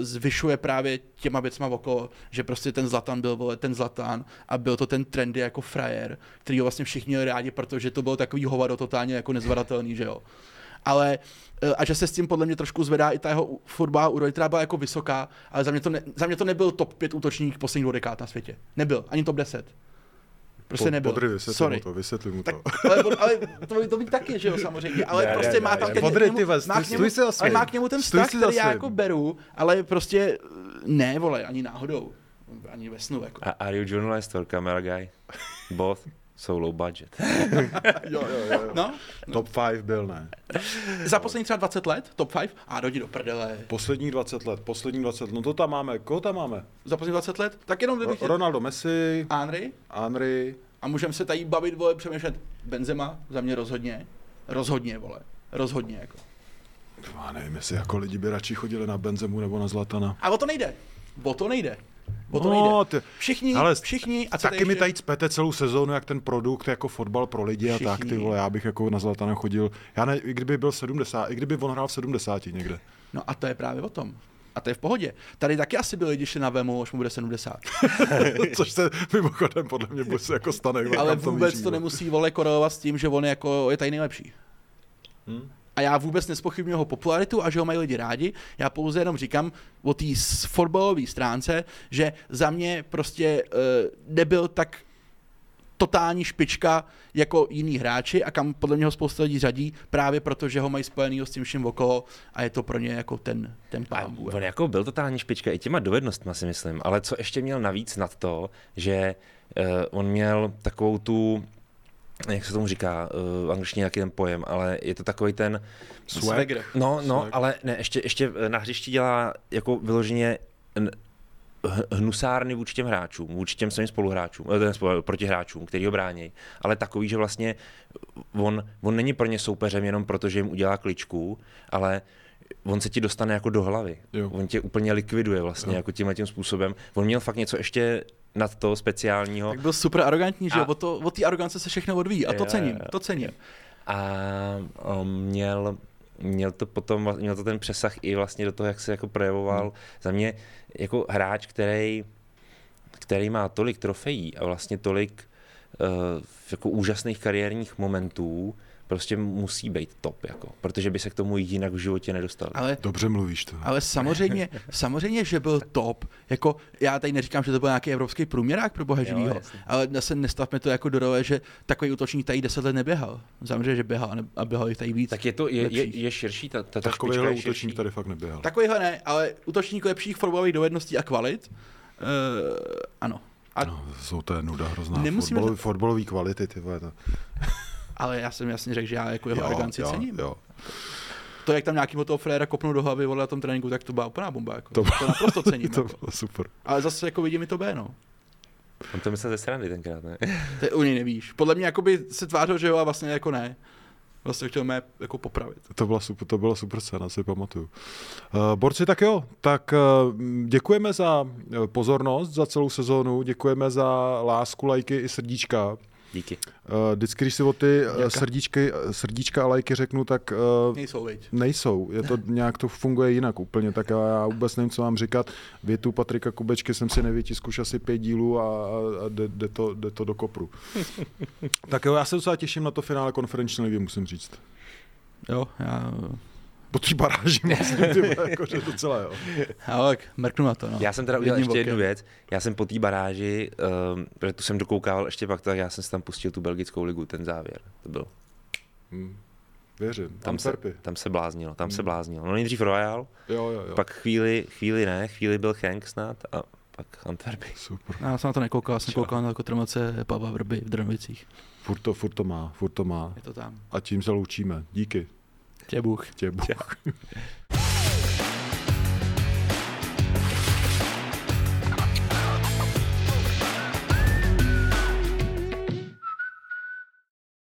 Speaker 3: zvyšuje právě těma věcma okolo, že prostě ten Zlatan byl vole, ten Zlatan a byl to ten trendy jako frajer, který ho vlastně všichni měli rádi, protože to bylo takový hovado totálně jako nezvadatelný, že jo. Ale eh, a že se s tím podle mě trošku zvedá i ta jeho fotbalová úroveň, která byla jako vysoká, ale za mě to, ne, za mě to nebyl top 5 útočník posledních dvou dekád na světě. Nebyl, ani top 10. Prostě nebyl.
Speaker 1: Podry, vysvětli
Speaker 3: Sorry.
Speaker 1: mu to, vysvětli mu
Speaker 3: Tak,
Speaker 1: to.
Speaker 3: ale, ale to, to by taky, že jo, samozřejmě, ale
Speaker 1: Ne,
Speaker 3: prostě
Speaker 1: ne,
Speaker 3: má tam
Speaker 1: ne.
Speaker 3: ten,
Speaker 1: Podry,
Speaker 3: k
Speaker 1: ty vole,
Speaker 3: má, k němu,
Speaker 1: za
Speaker 3: ale má k němu ten
Speaker 1: Stůj
Speaker 3: vztah, který já jako beru, ale prostě ne, vole, ani náhodou, ani ve snu, jako.
Speaker 2: A are you journalist or camera guy? Both. So low budget.
Speaker 1: Jo, jo, jo.
Speaker 3: No,
Speaker 1: Top 5 byl, ne.
Speaker 3: za poslední třeba 20 let, top 5, a dojdi do prdele.
Speaker 1: Posledních 20 let, poslední 20 let, no to tam máme, koho tam máme?
Speaker 3: Za poslední 20 let, tak jenom kdybych...
Speaker 1: Ro- Ronaldo Messi,
Speaker 3: Henry,
Speaker 1: Henry,
Speaker 3: a můžeme se tady bavit, vole, přemýšlet. Benzema, za mě rozhodně. Rozhodně, vole. Rozhodně, jako.
Speaker 1: já nevím, jestli jako lidi by radši chodili na Benzemu nebo na Zlatana.
Speaker 3: A o to nejde. O to nejde. O to
Speaker 1: No,
Speaker 3: nejde.
Speaker 1: ty-
Speaker 3: Všichni,
Speaker 1: Ale
Speaker 3: všichni, a
Speaker 1: Taky mi tady cpete celou sezónu, jak ten produkt, jako fotbal pro lidi a tak, ty
Speaker 3: Všichni.
Speaker 1: vole, já bych jako na Zlatana chodil, já ne, i kdyby byl 70, i kdyby on hrál v 70 někde.
Speaker 3: No a to je právě o tom. A to je v pohodě. Tady taky asi byli lidi na Vemu, až mu bude 70.
Speaker 1: Což se mimochodem podle mě bude jako stane.
Speaker 3: Ale vůbec to nemusí vole korelovat s tím, že on je, jako, je tady nejlepší.
Speaker 1: Hm?
Speaker 3: A já vůbec nespochybnuju jeho popularitu a že ho mají lidi rádi. Já pouze jenom říkám o té fotbalové stránce, že za mě prostě uh, nebyl tak totální špička jako jiní hráči a kam podle mě ho spousta lidí řadí, právě proto, že ho mají spojenýho s tím vším okolo a je to pro ně jako ten, ten pán
Speaker 2: on jako byl totální špička i těma dovednostma si myslím, ale co ještě měl navíc nad to, že uh, on měl takovou tu, jak se tomu říká, uh, v angličtině jaký ten pojem, ale je to takový ten,
Speaker 3: Swagger.
Speaker 2: no, no,
Speaker 1: Swag.
Speaker 2: ale ne, ještě, ještě na hřišti dělá jako vyloženě hnusárny vůči těm hráčům, vůči těm svým spoluhráčům, eh, spolu, proti hráčům, který ho brání, ale takový, že vlastně on, on není pro ně soupeřem jenom proto, že jim udělá kličku, ale on se ti dostane jako do hlavy.
Speaker 1: Jo.
Speaker 2: On tě úplně likviduje vlastně
Speaker 1: Jo.
Speaker 2: jako tímhle tím způsobem. On měl fakt něco ještě nad to speciálního.
Speaker 3: Tak byl super arrogantní, že jo?
Speaker 2: A-
Speaker 3: O, to, o té arogance se všechno odvíjí a to
Speaker 2: Jo,
Speaker 3: cením,
Speaker 2: jo, jo.
Speaker 3: to cením.
Speaker 2: a um, měl, měl to potom, měl to ten přesah i vlastně do toho, jak se jako projevoval.
Speaker 1: Hmm.
Speaker 2: Za mě jako hráč, který, který má tolik trofejí a vlastně tolik uh, jako úžasných kariérních momentů, prostě musí být top, jako, protože by se k tomu jinak v životě nedostal.
Speaker 3: Ale
Speaker 1: Dobře mluvíš to.
Speaker 3: Ale samozřejmě, samozřejmě, že byl top. Jako, já tady neříkám, že to byl nějaký evropský průměrák pro boha živýho, ale se nestavme to jako do role, že takový útočník tady 10 let neběhal. Samozřejmě, že běhal a běhal jich tady víc.
Speaker 2: Tak je to je, je,
Speaker 3: lepších.
Speaker 2: je širší, ta, ta, ta
Speaker 1: Takovýhle
Speaker 2: je širší.
Speaker 1: útočník tady fakt neběhal.
Speaker 3: Takovýhle ne, ale útočník lepších fotbalových dovedností a kvalit. Uh, ano. A,
Speaker 1: No, jsou to nuda hrozná.
Speaker 3: Nemusíme
Speaker 1: Fotbalový, fotbalový kvality, ty vole. To...
Speaker 3: ale já jsem jasně řekl, že já jako jeho
Speaker 1: Jo,
Speaker 3: aroganci
Speaker 1: jo,
Speaker 3: cením.
Speaker 1: jo.
Speaker 3: To, jak tam nějakýho toho fréra kopnul do hlavy vole, na tom tréninku, tak to byla úplná bomba. Jako.
Speaker 1: To
Speaker 3: To, to naprosto cením.
Speaker 1: To
Speaker 3: jako.
Speaker 1: bylo super.
Speaker 3: Ale zase jako vidím i to B, no.
Speaker 2: On to myslel ze srandy tenkrát, ne?
Speaker 3: To je u něj nevíš. Podle mě jakoby se tvářil, že jo, a vlastně jako ne. Vlastně chtěl mě jako popravit.
Speaker 1: To byla super, to byla super scéna, si pamatuju. Uh, borci, tak jo, tak uh, děkujeme za eh, pozornost, za celou sezónu, děkujeme za lásku, lajky i srdíčka.
Speaker 2: Díky.
Speaker 1: Uh, vždycky, když si o ty eh,
Speaker 3: Děka.
Speaker 1: srdíčky, srdíčka a lajky řeknu, tak uh,
Speaker 3: Nejsou, viď?
Speaker 1: nejsou. Je to nějak to funguje jinak úplně, tak já, já vůbec nevím, co mám říkat. Větu Patrika Kubečky jsem si nevytiskl už asi pět dílů a, a, a jde, jde, to, jde to do kopru. tak jo, já se docela těším na to finále konferenční ligy, musím říct.
Speaker 3: Jo, já...
Speaker 1: Po té baráži vlastně, ty vole, jakože docela jo.
Speaker 3: Já tak mrknu na to, no.
Speaker 2: Já jsem teda udělal
Speaker 3: Jedním
Speaker 2: ještě jednu věc. Já jsem po té baráži, um, protože tu jsem dokoukával ještě pak, tak já jsem si tam pustil tu belgickou ligu, ten závěr. To byl.
Speaker 1: Hm. Věřím.
Speaker 2: Tam se, tam se bláznilo, tam se
Speaker 1: Hmm.
Speaker 2: bláznilo. No nejdřív Royal,
Speaker 1: Jo, jo, jo.
Speaker 2: pak chvíli, chvíli ne, chvíli byl Hank snad a pak Antwerpy.
Speaker 1: Super.
Speaker 3: Já jsem na to nekoukal, jsem
Speaker 1: Čo?
Speaker 3: koukal na kotrmace Pavla Vrby v Drnovicích.
Speaker 1: Furt to, furt to má, furt to má.
Speaker 3: Je to tam.
Speaker 1: A tím se loučíme. Díky.
Speaker 3: Tě Bůh.
Speaker 1: Tě Bůh.